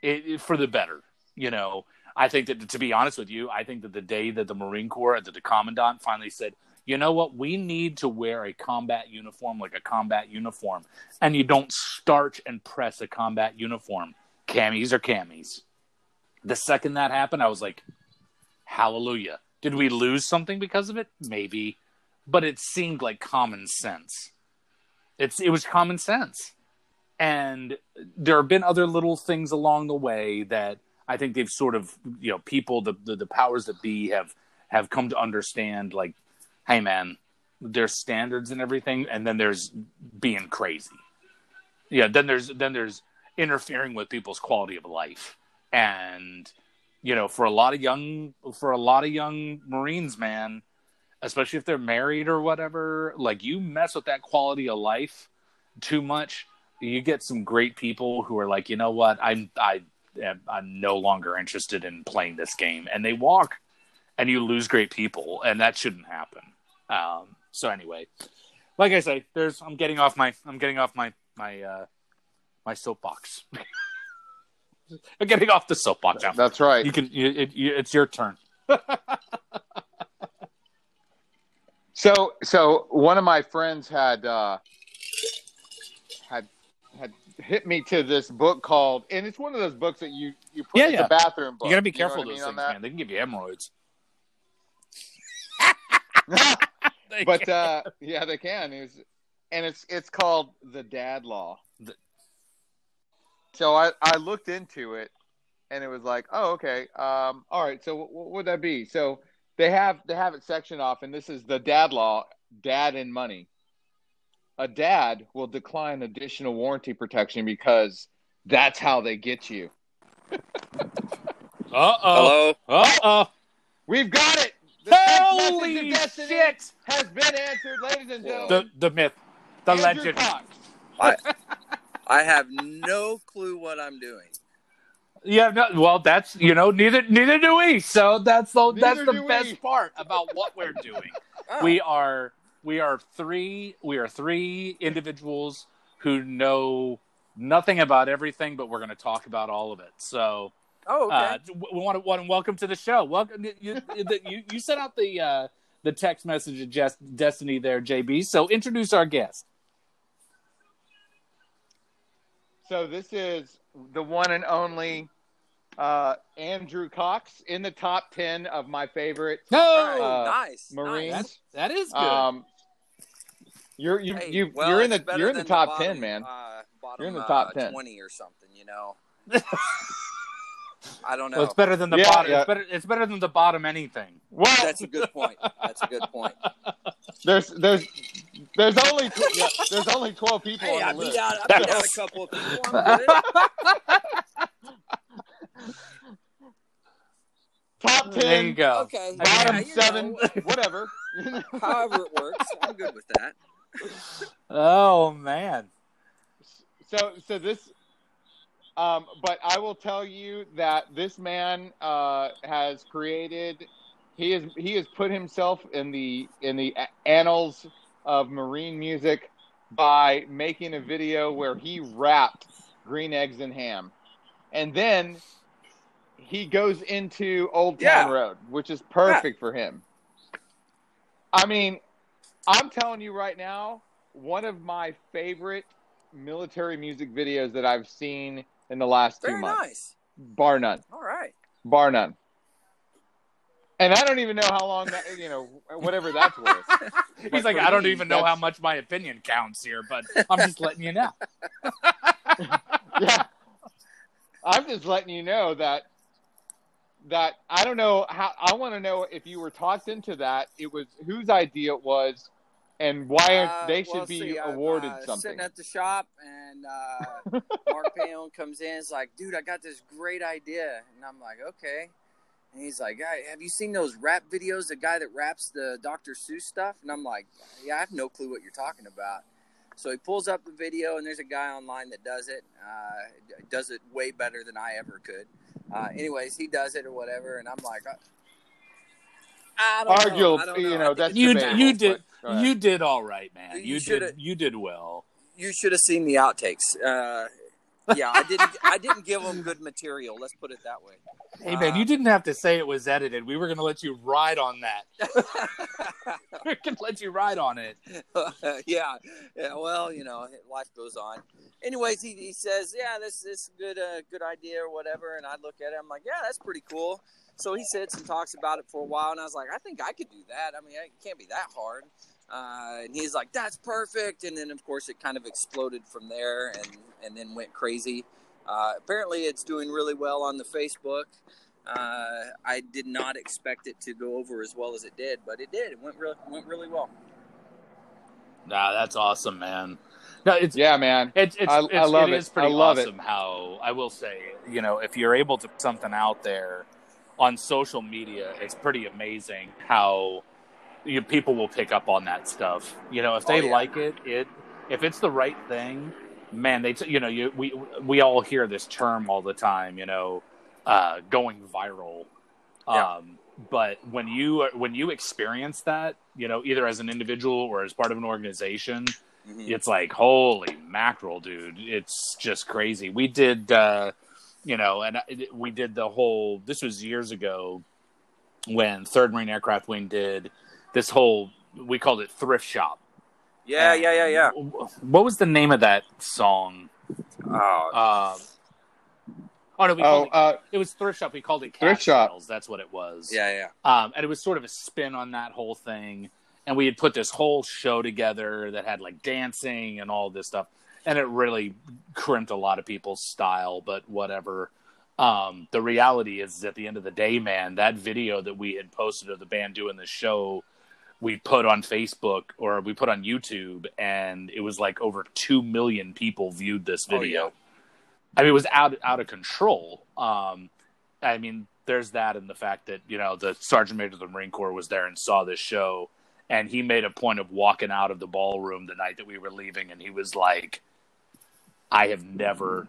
it, it- for the better. You know, I think that to be honest with you, I think that the day that the Marine Corps, that the commandant finally said, you know what, we need to wear a combat uniform like a combat uniform, and you don't starch and press a combat uniform. Camis are camis. The second that happened, I was like, hallelujah. Did we lose something because of it? Maybe, but it seemed like common sense. It's it was common sense, and there have been other little things along the way that I think they've sort of you know people the the, the powers that be have have come to understand like, hey man, there's standards and everything, and then there's being crazy. Yeah, then there's then there's interfering with people's quality of life, and you know for a lot of young for a lot of young Marines, man, especially if they're married or whatever, like you mess with that quality of life too much, you get some great people who are like, you know what, I'm I I'm no longer interested in playing this game, and they walk, and you lose great people, and that shouldn't happen. Um, so anyway, like I say, there's I'm getting off my I'm getting off my my uh, my soapbox. I'm getting off the soapbox. Now. That's right. You can. You, it, you, it's your turn. So, so one of my friends had uh, had had hit me to this book called, and it's one of those books that you you put Yeah, in yeah. the bathroom book. You gotta be know careful of I those mean things, man. They can give you hemorrhoids. that? They but can. uh, yeah, they can. It's, and it's it's called the Dad Law. The- So I I looked into it, and it was like, oh, okay, um, all right. So what, what would that be? So they have they have it sectioned off, and this is the Dad Law: Dad and money. A dad will decline additional warranty protection because that's how they get you. uh oh. Hello. Uh oh. We've got it. The Holy shit! has been answered, ladies and gentlemen. The the myth, the Andrew legend. I I have no clue what I'm doing. Yeah, no, well, that's you know, neither neither do we. So that's the that's the best we. part about what we're doing. Oh, we are we are three we are three individuals who know nothing about everything, but we're going to talk about all of it. So Oh, okay. Uh, we want to want to welcome to the show. Welcome. You you, you, you sent out the uh, the text message of Jess, Destiny there, JB. So introduce our guest. So this is the one and only uh, Andrew Cox in the top ten of my favorite No, oh, uh, nice. Marines. Nice. that is good. Um, you're you Hey, you well, you're in the you're in the than top bottom, ten, man. Uh, bottom, You're in the uh, top 10. twenty or something. You know. I don't know. well, it's better than the Yeah, bottom. yeah. It's better. It's better than the bottom anything. Well, That's a good point. That's a good point. there's there's there's only tw- yeah, there's only twelve people Hey, I on the list. out. I beat out a couple of people. I'm good. Top hmm. There you ten, go. Okay. bottom yeah, you seven, know, whatever. however it works, I'm good with that. Oh man. so so this um but i will tell you that this man uh has created he has he has put himself in the in the annals of marine music by making a video where he rapped green eggs and ham. And then he goes into old town Yeah. road which is perfect for him. I mean i'm telling you right now one of my favorite military music videos that I've seen in the last two months, nice. bar none, All right. bar none. And I don't even know how long that you know whatever that's worth. He's But like, I don't me, even know how much my opinion counts here, but I'm just letting you know. yeah, I'm just letting you know that that I don't know how I want to know if you were talked into that. It was whose idea it was, and why Uh, they should well, be see, I'm, awarded uh, something. Sitting at the shop, and uh, Mark Payne comes in. It's like, dude, I got this great idea, and I'm like, okay. And he's like, "Guy, have you seen those rap videos? The guy that raps the Dr. Seuss stuff? And I'm like, yeah, I have no clue what you're talking about. So he pulls up the video, and there's a guy online that does it. Uh, does it way better than I ever could. Uh, anyways, he does it or whatever, and I'm like, uh, don't know. I don't you know. I know that's You d- debatable, you did- but. You did all right, man. You You, did. You did well. you should have seen the outtakes. Uh, yeah, I didn't. I didn't give them good material. Let's put it that way. Hey man, Uh, you didn't have to say it was edited. We were going to let you ride on that. we are going to let you ride on it. yeah, yeah. Well, you know, life goes on. Anyways, he, he says, "Yeah, this this good uh, good idea or whatever." And I look at it, I'm like, "Yeah, that's pretty cool." So he sits and talks about it for a while, and I was like, "I think I could do that. I mean, it can't be that hard." Uh, and he's like, "That's perfect." And then, of course, it kind of exploded from there, and and then went crazy. Uh, apparently, it's doing really well on the Facebook. Uh, I did not expect it to go over as well as it did, but it did. It went really went really well. Nah, that's awesome, man. No, it's yeah, man. It's it's, I- it's I love it it. is pretty I love it. awesome how I will say, you know, if you're able to put something out there on social media, it's pretty amazing how you, people will pick up on that stuff. You know, if they Oh, yeah. like it, it if it's the right thing, man, they t- you know, you we we all hear this term all the time, you know, uh, going viral. Yeah. Um, but when you when you experience that, you know, either as an individual or as part of an organization, Mhm. it's like holy mackerel dude it's just crazy we did uh you know and we did the whole this was years ago when third marine aircraft wing did this whole we called it thrift shop Yeah, yeah, yeah, yeah. What was the name of that song Oh, uh, oh no we Oh, it, uh, it was thrift shop we called it Thrift cash shop. sales that's what it was yeah, yeah. um, and it was sort of a spin on that whole thing. And we had put this whole show together that had like dancing and all this stuff, and it really crimped a lot of people's style. But whatever. Um, the reality is, at the end of the day, man, that video that we had posted of the band doing the show, we put on Facebook or we put on YouTube, and it was like over two million people viewed this Oh, video. yeah. I mean, it was out out of control. Um, I mean, there's that and the fact that you know the sergeant major of the Marine Corps was there and saw this show, and he made a point of walking out of the ballroom the night that we were leaving, and he was like, "I have never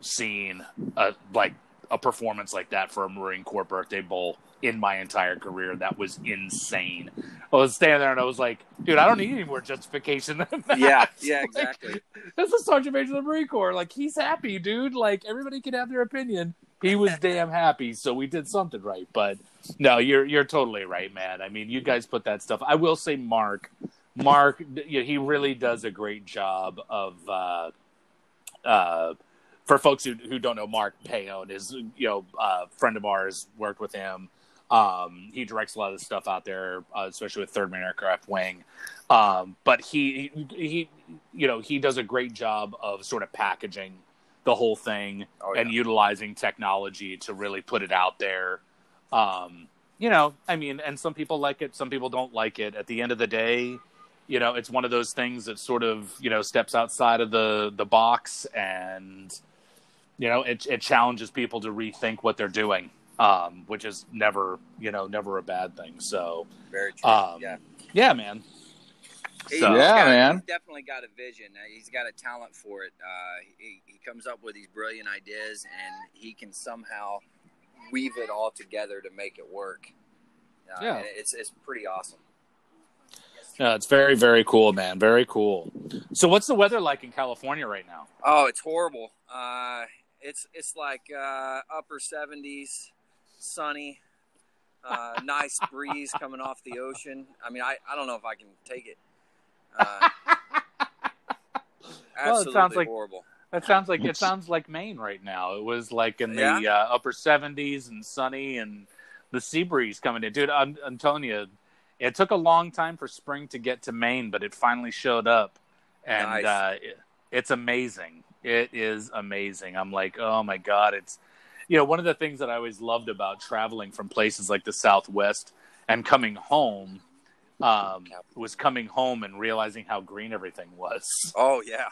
seen a like a performance like that for a Marine Corps birthday bowl in my entire career. That was insane." I was standing there and I was like, "Dude, I don't need any more justification than that." Yeah, yeah, Like, exactly. that's the sergeant major of the Marine Corps. Like he's happy, dude. Like everybody can have their opinion. he was damn happy, so we did something right. But no, you're you're totally right, man. I mean, you guys put that stuff. I will say, Mark, Mark, you know, he really does a great job of. Uh, uh, for folks who, who don't know, Mark Payon is you know a friend of ours. Worked with him. Um, he directs a lot of the stuff out there, uh, especially with Third Man Aircraft Wing. Um, but he, he, he, you know, he does a great job of sort of packaging the whole thing Oh, yeah. and utilizing technology to really put it out there. Um, you know, I mean, and some people like it, some people don't like it. At the end of the day, you know, it's one of those things that sort of, you know, steps outside of the the box and you know, it it challenges people to rethink what they're doing. Um, which is never, you know, never a bad thing. So, Very true. um, yeah. yeah, man. He's So- Yeah, got- man. He's definitely got a vision. Uh, He's got a talent for it. Uh, he, he comes up with these brilliant ideas, and he can somehow weave it all together to make it work. Uh, Yeah. it's it's pretty awesome. Yeah, it's very, very cool, man. Very cool. So, what's the weather like in California right now? Oh, it's horrible. Uh, it's it's like uh, upper seventies, sunny, uh, nice breeze coming off the ocean. I mean, I, I don't know if I can take it. Uh, Well, it absolutely sounds like- horrible. That sounds like it sounds like Maine right now. It was like in the Yeah? uh, upper seventies and sunny, and the sea breeze coming in. Dude, I'm, I'm telling you, it took a long time for spring to get to Maine, but it finally showed up, and Nice. uh, it, it's amazing. It is amazing. I'm like, oh my god, it's you know one of the things that I always loved about traveling from places like the Southwest and coming home um, was coming home and realizing how green everything was. Oh yeah.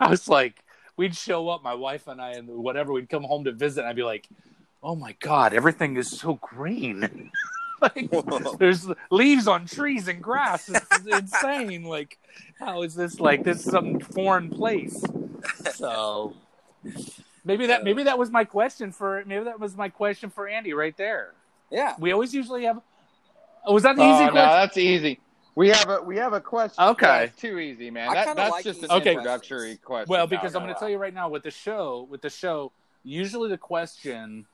I was like, we'd show up, my wife and I, and whatever, we'd come home to visit, and I'd be like, oh my God, everything is so green. like, there's leaves on trees and grass. It's insane. Like, how is this like this is some foreign place? So maybe that maybe that was my question for maybe that was my question for Andy right there. Yeah. We always usually have. Oh, was that an Oh, easy no, question? that's easy. We have a we have a question. Okay. Yeah, it's too easy, man. That, that's like just an Okay. introductory question. Well, because no, I'm going no. to tell you right now with the show, with the show, usually the question,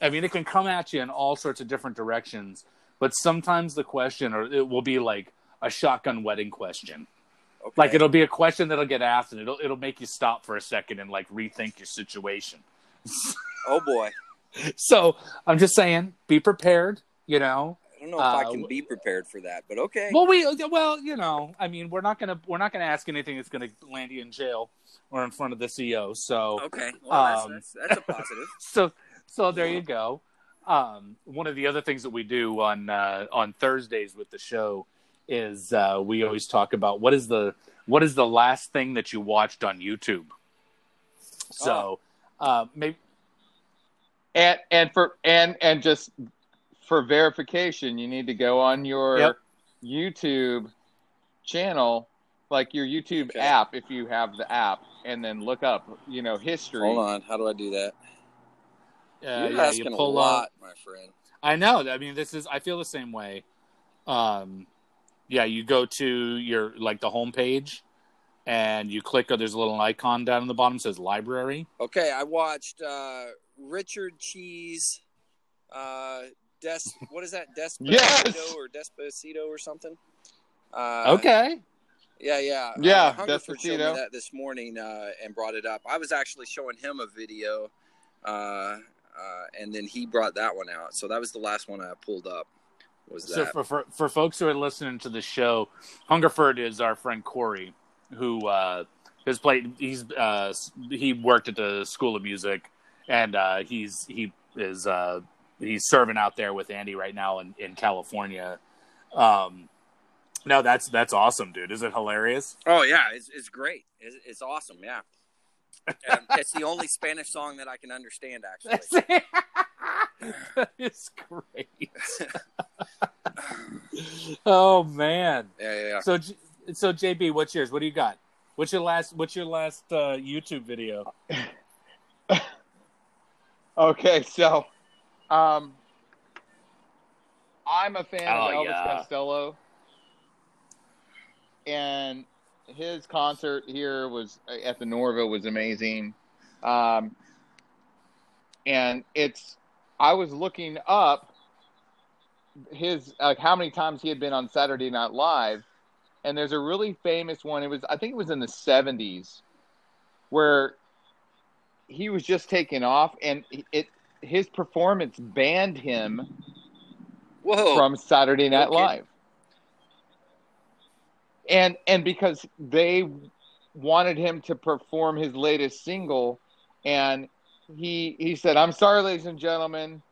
I mean, it can come at you in all sorts of different directions, but sometimes the question, or it will be like a shotgun wedding question. Okay. Like it'll be a question that'll get asked, and it'll it'll make you stop for a second and like rethink your situation. oh boy. So I'm just saying, be prepared. You know, I don't know if I Uh, can be prepared for that, but okay. well, we well, you know, I mean, we're not gonna we're not gonna ask anything that's gonna land you in jail or in front of the CEO. So okay. Well, that's, um, that's, that's a positive. so so there you go. Um, one of the other things that we do on uh, on Thursdays with the show is uh, we always talk about what is the what is the last thing that you watched on YouTube. So uh, maybe and and for and and just for verification, you need to go on your Yep. YouTube channel, like your YouTube Okay. app, if you have the app, and then look up, you know, history. Hold on. How do I do that? Uh, You're yeah, asking you a pull lot, up. my friend. I know. I mean, this is. I feel the same way. Um, yeah, you go to your like the home page, and you click. Oh, there's a little icon down in the bottom that says library. Okay, I watched uh, Richard Cheese. Uh, Des, what is that? Despacito Yes! or Despacito or something? Uh, okay. Yeah, yeah, Yeah, Uh, Hungerford showed me that this morning uh, and brought it up. I was actually showing him a video, uh, uh, and then he brought that one out. So that was the last one I pulled up. Was So that? for, for for folks who are listening to the show, Hungerford is our friend Corey, who uh, has played. He's uh, he worked at the School of Music, and uh, he's he is uh, he's serving out there with Andy right now in, in California. Um, no, that's that's awesome, dude. Is it hilarious? oh yeah, it's, it's great. It's, it's awesome. Yeah, Um, it's the only Spanish song that I can understand. Actually, that is great. oh man. yeah, yeah. yeah. So, so JB, what's yours? What do you got? What's your last? What's your last uh, YouTube video? Okay, so um, I'm a fan of Oh, Elvis yeah. Costello, and his concert here was at the Norville was amazing. Um, and it's I was looking up his like how many times he had been on Saturday Night Live, and there's a really famous one. It was I think it was in the '70s, where he was just taking off, and it his performance banned him Whoa. from Saturday Night Okay. Live. And and because they wanted him to perform his latest single and he he said, "I'm sorry ladies and gentlemen,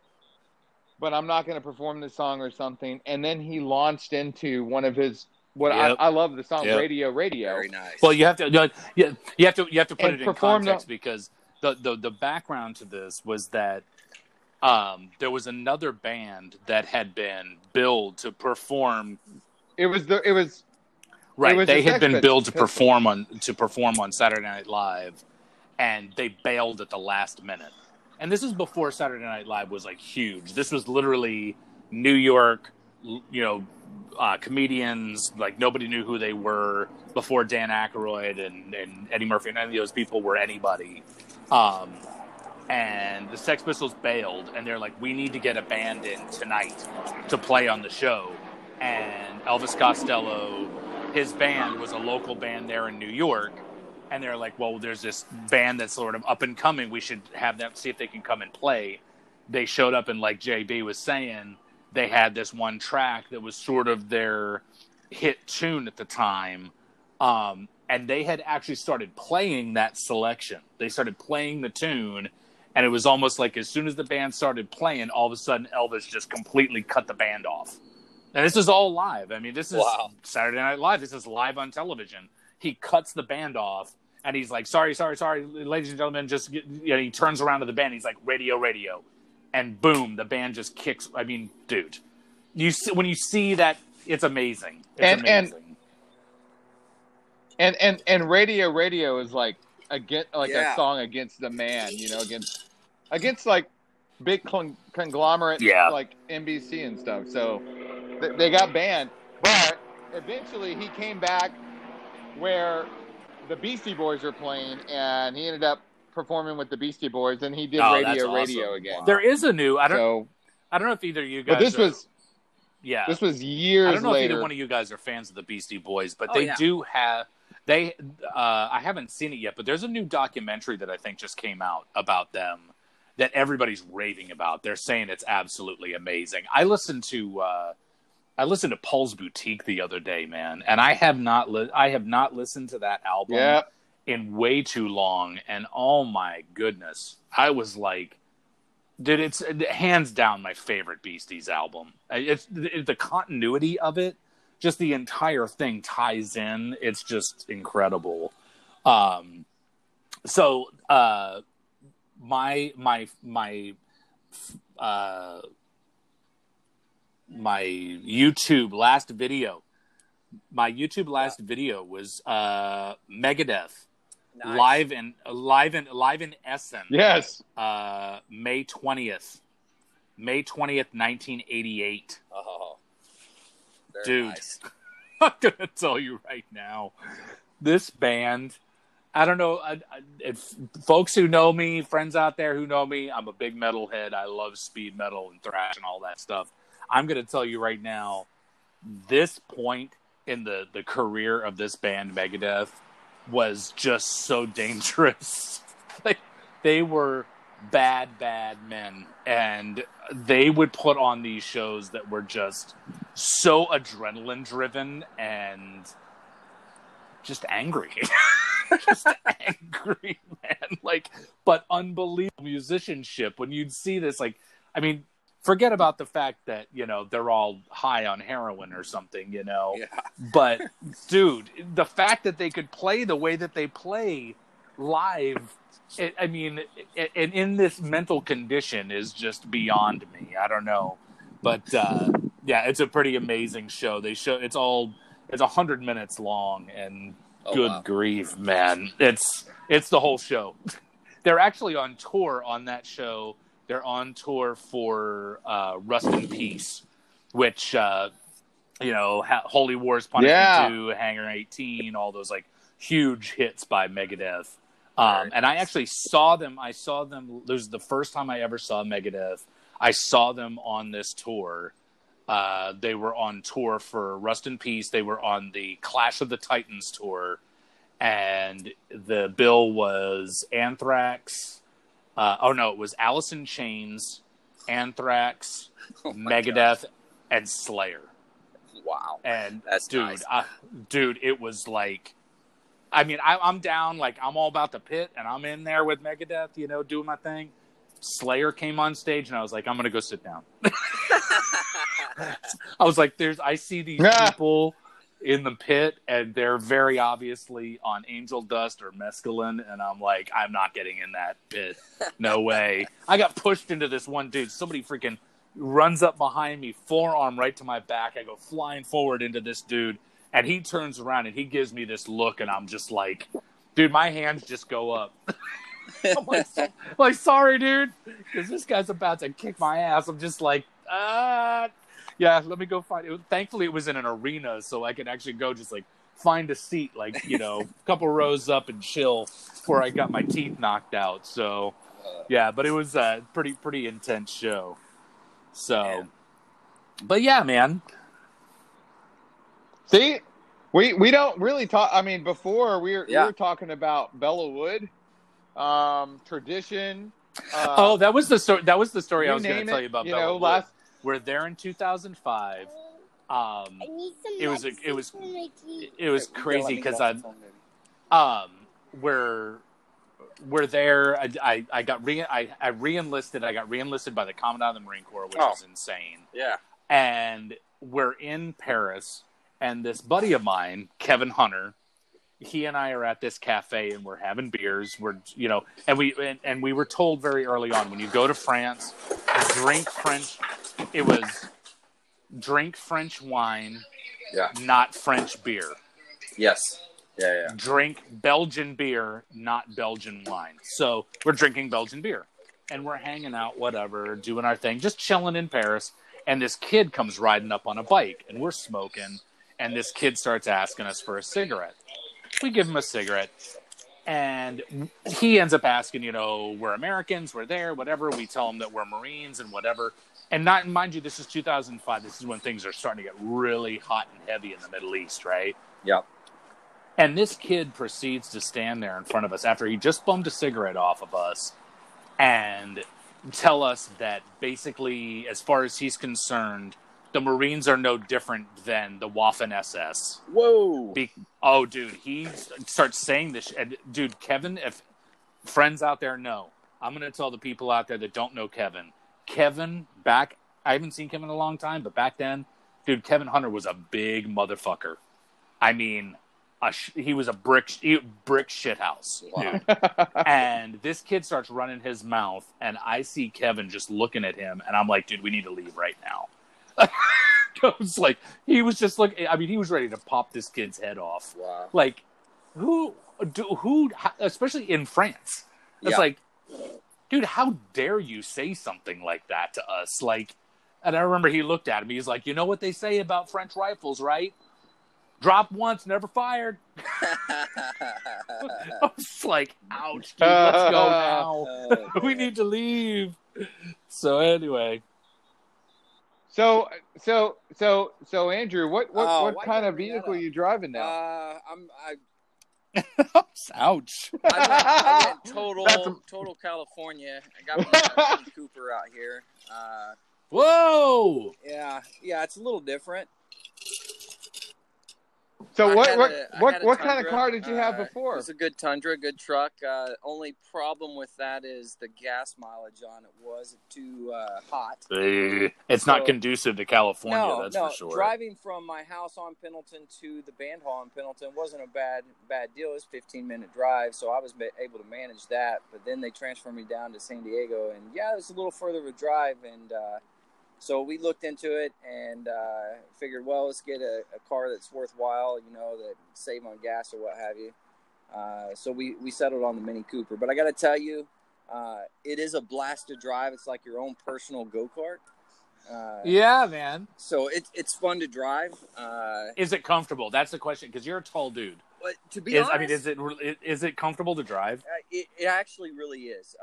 but I'm not going to perform this song or something." And then he launched into one of his what Yep. I, I love the song Yep. Radio Radio. Very nice. Well, you have to, you, you you have to, you have to put And it in perform the- context because the, the the background to this was that um, there was another band that had been billed to perform. It was the it was Right, they had been billed to perform on to perform on Saturday Night Live, and they bailed at the last minute. And this is before Saturday Night Live was like huge. This was literally New York, you know, uh, comedians like nobody knew who they were before Dan Aykroyd and, and Eddie Murphy. None of those people were anybody. Um, and the Sex Pistols bailed, and they're like, "We need to get a band in tonight to play on the show." And Elvis Costello, his band was a local band there in New York, and they're like, "Well, there's this band that's sort of up and coming. We should have them see if they can come and play." They showed up, and like JB was saying, they had this one track that was sort of their hit tune at the time. Um, and they had actually started playing that selection. They started playing the tune, and it was almost like as soon as the band started playing, all of a sudden Elvis just completely cut the band off. And this is all live. I mean, this is Wow. Saturday Night Live. This is live on television. He cuts the band off, and he's like, "Sorry, sorry, sorry, ladies and gentlemen." Just get, you know, he turns around to the band. He's like, "Radio, radio," and boom, the band just kicks. I mean, dude, you see, when you see that, it's amazing. It's And- and- amazing. and and and radio radio is like against like Yeah. a song against the man you know against against like big con- conglomerate Yeah. like nbc and stuff so th- they got banned but eventually he came back where the beastie boys were playing and he ended up performing with the beastie boys and he did Oh, radio awesome. radio again There is a new. I don't. so I don't know if either of you guys. but this are- was yeah. this was years I don't know if later either one of you guys are fans of the Beastie Boys, but Oh, they yeah. do have. They. Uh, I haven't seen it yet, but there's a new documentary that I think just came out about them that everybody's raving about. They're saying it's absolutely amazing. I listened to. Uh, I listened to Paul's Boutique the other day, man, and I have not. Li- I have not listened to that album yeah. in way too long and oh my goodness i was like dude it's hands down my favorite beasties album. It's the the continuity of it just the entire thing ties in. It's just incredible. Um so uh my my my uh my youtube last video my youtube last video was uh megadeth Nice. live in live in live in Essen, yes uh, May twentieth, May twentieth, nineteen eighty eight. Oh, very Dude. nice. I'm gonna tell you right now, this band. I don't know I, I, if folks who know me, friends out there who know me. I'm a big metalhead. I love speed metal and thrash and all that stuff. I'm gonna tell you right now, this point in the the career of this band, Megadeth, was just so dangerous. like they were bad, bad men, and they would put on these shows that were just so adrenaline driven and just angry. just angry, man. Like, but unbelievable musicianship. When you'd see this, like, I mean, forget about the fact that, you know, they're all high on heroin or something, you know. Yeah. But dude, the fact that they could play the way that they play live, it, I mean and in this mental condition is just beyond me. I don't know, but uh, yeah, it's a pretty amazing show. They show it's all it's a hundred minutes long, and Oh, good wow. grief, man, it's it's the whole show. They're actually on tour on that show. They're on tour for uh, Rust in Peace, which uh, you know, ha- Holy Wars, Punishment Yeah. Two, Hangar 18, all those like huge hits by Megadeth. Um, and I actually saw them. I saw them. This was the first time I ever saw Megadeth. I saw them on this tour. Uh, they were on tour for Rust in Peace. They were on the Clash of the Titans tour, and the bill was Anthrax. Uh, oh no, it was Alice in Chains, Anthrax, Oh my Megadeth, and Slayer. Wow. And That's dude, nice. I, dude, it was like, I mean, I, I'm down, like I'm all about the pit, and I'm in there with Megadeth, you know, doing my thing. Slayer came on stage, and I was like, I'm gonna go sit down. I was like, there's, I see these people in the pit, and they're very obviously on angel dust or mescaline, and I'm like, I'm not getting in that pit. No way. I got pushed into this one dude. Somebody freaking runs up behind me, forearm right to my back. I go flying forward into this dude, and he turns around and he gives me this look, and I'm just like, dude, my hands just go up. I'm like, like, sorry, dude, because this guy's about to kick my ass. I'm just like, uh, yeah, let me go find it. Thankfully, it was in an arena, so I could actually go just like find a seat, like you know, a couple rows up and chill before I got my teeth knocked out. So, yeah, but it was a pretty pretty intense show. So, Man. but yeah, man. See, we we don't really talk. I mean, before we were Yeah. we were talking about Belleau Wood, um, tradition. Uh, oh, that was the story. That was the story I was going to tell you about. You Belleau know, Wood. last We're there in 2005. Um, I need some It was a- it was- for my teeth. it was Hey, you gotta let crazy because I off the phone, baby. um we're we're there I, I, I got re I, I re-enlisted i got re-enlisted by the commandant of the marine corps which Oh. is insane Yeah. and we're in paris and this buddy of mine kevin hunter he and i are at this cafe and we're having beers we're you know and we and, and we were told very early on when you go to france drink french it was drink french wine Yeah. not french beer Yes. Yeah. Yeah. drink Belgian beer, not Belgian wine. So we're drinking Belgian beer and we're hanging out, whatever, doing our thing, just chilling in Paris. And this kid comes riding up on a bike and we're smoking. And this kid starts asking us for a cigarette. We give him a cigarette. And he ends up asking, you know, we're Americans, we're there, whatever. We tell him that we're Marines and whatever. And not mind you, this is 2005. This is when things are starting to get really hot and heavy in the Middle East, right? Yep. And this kid proceeds to stand there in front of us after he just bummed a cigarette off of us and tell us that basically, as far as he's concerned, the Marines are no different than the Waffen SS. Whoa. Be- oh, dude, he starts saying this. And dude, Kevin, if friends out there know, I'm going to tell the people out there that don't know Kevin. Kevin, back, I haven't seen Kevin in a long time, but back then, dude, Kevin Hunter was a big motherfucker. I mean, sh- he was a brick he, brick shithouse, Wow. and this kid starts running his mouth, and I see Kevin just looking at him, and I'm like, dude, we need to leave right now. I was like, he was just like, I mean, he was ready to pop this kid's head off. Wow. Like, who, do, who, especially in France, it's Yeah. like, dude, how dare you say something like that to us? Like, and I remember he looked at me. He's like, you know what they say about French rifles, right? Drop once, never fired. I was like, ouch, dude, let's go now. Oh, we need to leave. So anyway, so so so so Andrew, what what Oh, what kind of vehicle are you driving now? Uh, I'm I, ouch. I, went, I went total a- total California. I got my Cooper out here. Uh, Whoa! yeah, yeah, it's a little different. So I what had what a- I what had what kind of car did you have Uh, before? was a good Tundra, good truck. Uh, only problem with that is the gas mileage on it was too uh, hot. It's not conducive to California, no, that's no. for sure. Driving from my house on Pendleton to the band hall in Pendleton wasn't a bad bad deal. It was a 15 minute drive, so I was able to manage that. But then they transferred me down to San Diego, and yeah, it was a little further of a drive. And uh, so we looked into it and uh, figured, well, let's get a, a car that's worthwhile, you know, that save on gas or what have you. Uh, so we, we settled on the Mini Cooper. But I got to tell you, uh, it is a blast to drive. It's like your own personal go kart. Uh, Yeah, man. so it's it's fun to drive. Uh, Is it comfortable? That's the question because you're a tall dude. But to be Is, honest, I mean, is it is it comfortable to drive? uh, it, it actually really is.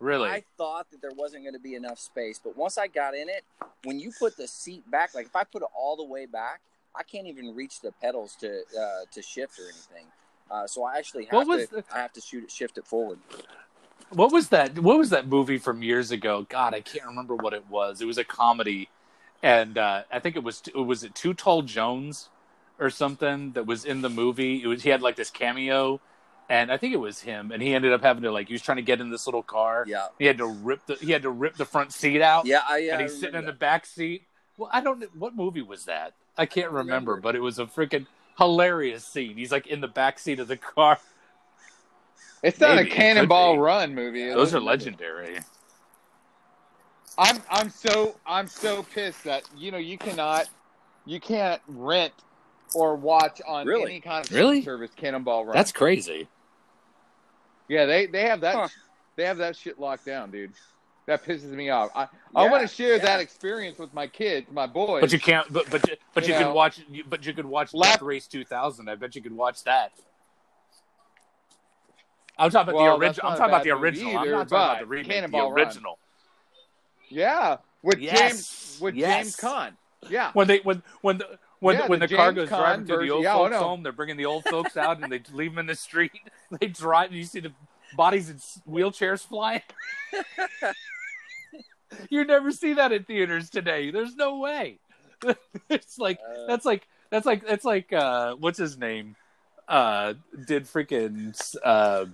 Really? I thought that there wasn't going to be enough space, but once I got in it, when you put the seat back, like if I put it all the way back, I can't even reach the pedals to uh, to shift or anything. Uh, so I actually have to the- I have to shoot it, shift it forward. What was that? What was that movie from years ago? God, I can't remember what it was. It was a comedy, and uh, I think it was was it Too Tall Jones or something that was in the movie. It was he had like this cameo, and I think it was him, and he ended up having to like he was trying to get in this little car. Yeah, He had to rip the he had to rip the front seat out. yeah, I, yeah. and I he's sitting in remember the back seat. Well, I don't know what movie was that. I can't don't remember, remember. but it was a freaking hilarious scene. He's like in the back seat of the car. It's not Maybe, a Cannonball. Run movie. Those are legendary. I'm I'm so I'm so pissed that you know you cannot you can't rent or watch on Really? any kind of Really? service Cannonball Run. That's crazy. Yeah, they they have that Huh. they have that shit locked down, dude. That pisses me off. I, I want to share yeah. that experience with my kids, my boys. But you can't. But but you- but you, You can know. watch. But you could watch Lap- Race 2000. I bet you could watch that. I'm talking about Well, the original. I'm talking about the movie original. I'm not talking about the remake. Cannonball the Run. original. yeah, with Yes. James with Yes. James Caan. Yeah, When they when when the when Yeah, the, when the the, car James goes driving Caan to the old Yeah, I folks know. home, they're bringing the old folks out and they leave them in the street. They drive. and You see the bodies in wheelchairs flying. you never see that in theaters today. There's no way. it's like Uh, that's like that's like that's like uh what's his name uh did freaking uh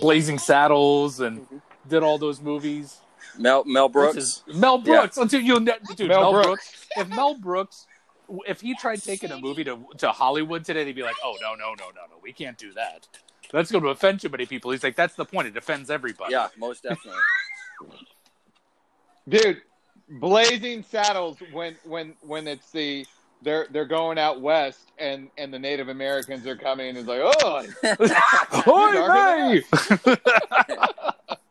blazing saddles and did all those movies Mel Mel Brooks. his- mel brooks until you ne- dude Mel mel, Brooks. brooks. if mel brooks if he tried taking a movie to to hollywood today they'd be like oh no no no no no we can't do that that's going to offend too many people he's like that's the point it offends everybody Yeah, most definitely. dude, Blazing Saddles when when when it's the they're they're going out west and and the Native Americans are coming and it's like oh Oy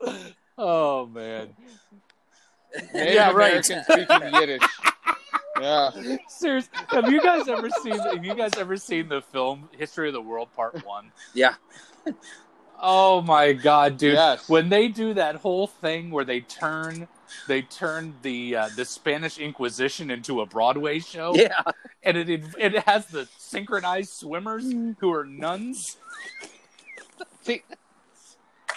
vey! oh man Native Yeah, right. Americans speaking Yiddish. Yeah, Serious. Have you guys ever seen? Have you guys ever seen the film History of the World Part One? yeah, Oh my god, dude! Yes. When they do that whole thing where they turn, they turn the uh, the Spanish Inquisition into a Broadway show, yeah. and it it has the synchronized swimmers who are nuns. see,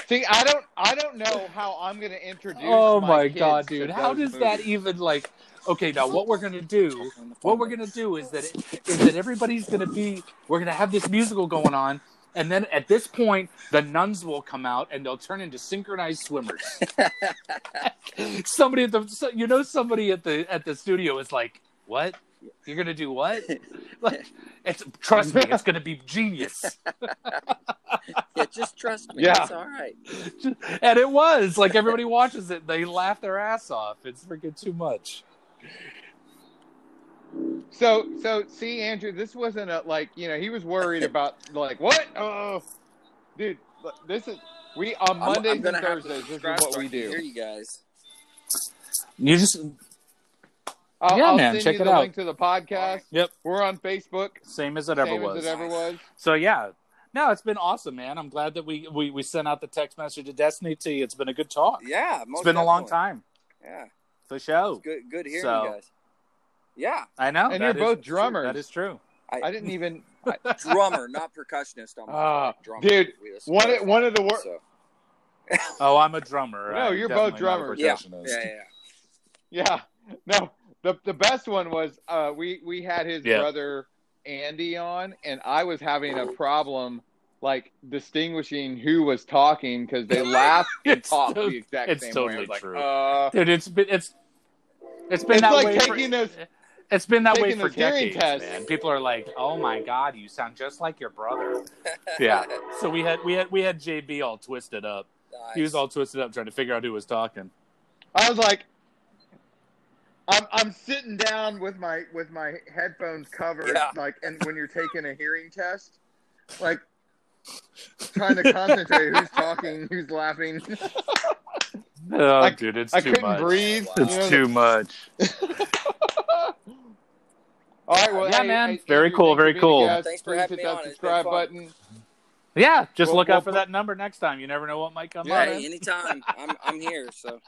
see, I don't I don't know how I'm gonna introduce. Oh my kids god, dude! How those does that even like? Okay, now what we're gonna do? What we're gonna do is that is that everybody's gonna be. We're gonna have this musical going on, and then at this point, the nuns will come out and they'll turn into synchronized swimmers. somebody at the, you know, somebody at the at the studio is like, "What? You're gonna do what?" Like, it's trust me, it's gonna be genius. Yeah, just trust me. Yeah. It's all right. and it was like everybody watches it, they laugh their ass off. It's freaking too much. So so see Andrew, this wasn't a like you know he was worried about like what oh dude this is we on I'm- Mondays I'm and Thursdays this is what we do. Hear you guys. You just I'll, Yeah, I'll man, send check you it the out. link to the podcast. Yep. We're on Facebook. same as it ever same was. as it ever was. So yeah, no, it's been awesome, man. I'm glad that we we, we sent out the text message to Destiny to you. It's been a good talk. Yeah, it's been a long time Yeah, for show. good. Good hearing So- you guys. Yeah, I know, And that you're both is true. drummers. That is true. I didn't even drummer, not percussionist. On my Ah, part, drummer. dude, one of- one of the wor- So, Oh, I'm a drummer. No, I'm you're both definitely not a drummers. yeah, yeah, yeah. yeah no the the best one was uh we we had his Yeah. brother Andy on and I was having a problem like distinguishing who was talking because they laughed and It's talked the exact it's same way. I totally was like, true. Uh, Dude, it's been it's it's been It's that like way taking for, those- It's been that way for decades, tests. man. People are like, "Oh my god, you sound just like your brother." yeah. So we had we had we had JB all twisted up. Nice. He was all twisted up trying to figure out who was talking. I was like, I'm I'm sitting down with my with my headphones covered, Yeah. like, and when you're taking a hearing test, like, trying to concentrate who's talking, who's laughing. Oh, I- dude, it's I too couldn't much. breathe. It's you know? too much. All right. Well, Yeah, hey, man. hey, Very cool, very cool. guest. Thanks for Please having hit me that on. Subscribe button. Yeah, just We'll- look we'll out for put- that number next time. You never know what might come Yeah. up. Hey, anytime. I'm I'm here. So.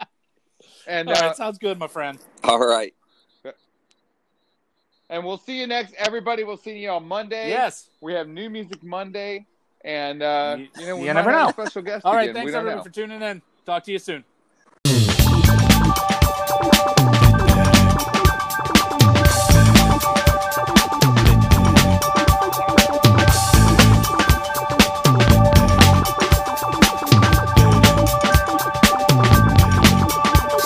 And All uh, right, sounds good, my friend. All right. and we'll see you next. Everybody, we'll see you on Monday. Yes. We have new music Monday, and uh, You- you know we you never know. special guest. All right, again. thanks everyone know. for tuning in. Talk to you soon.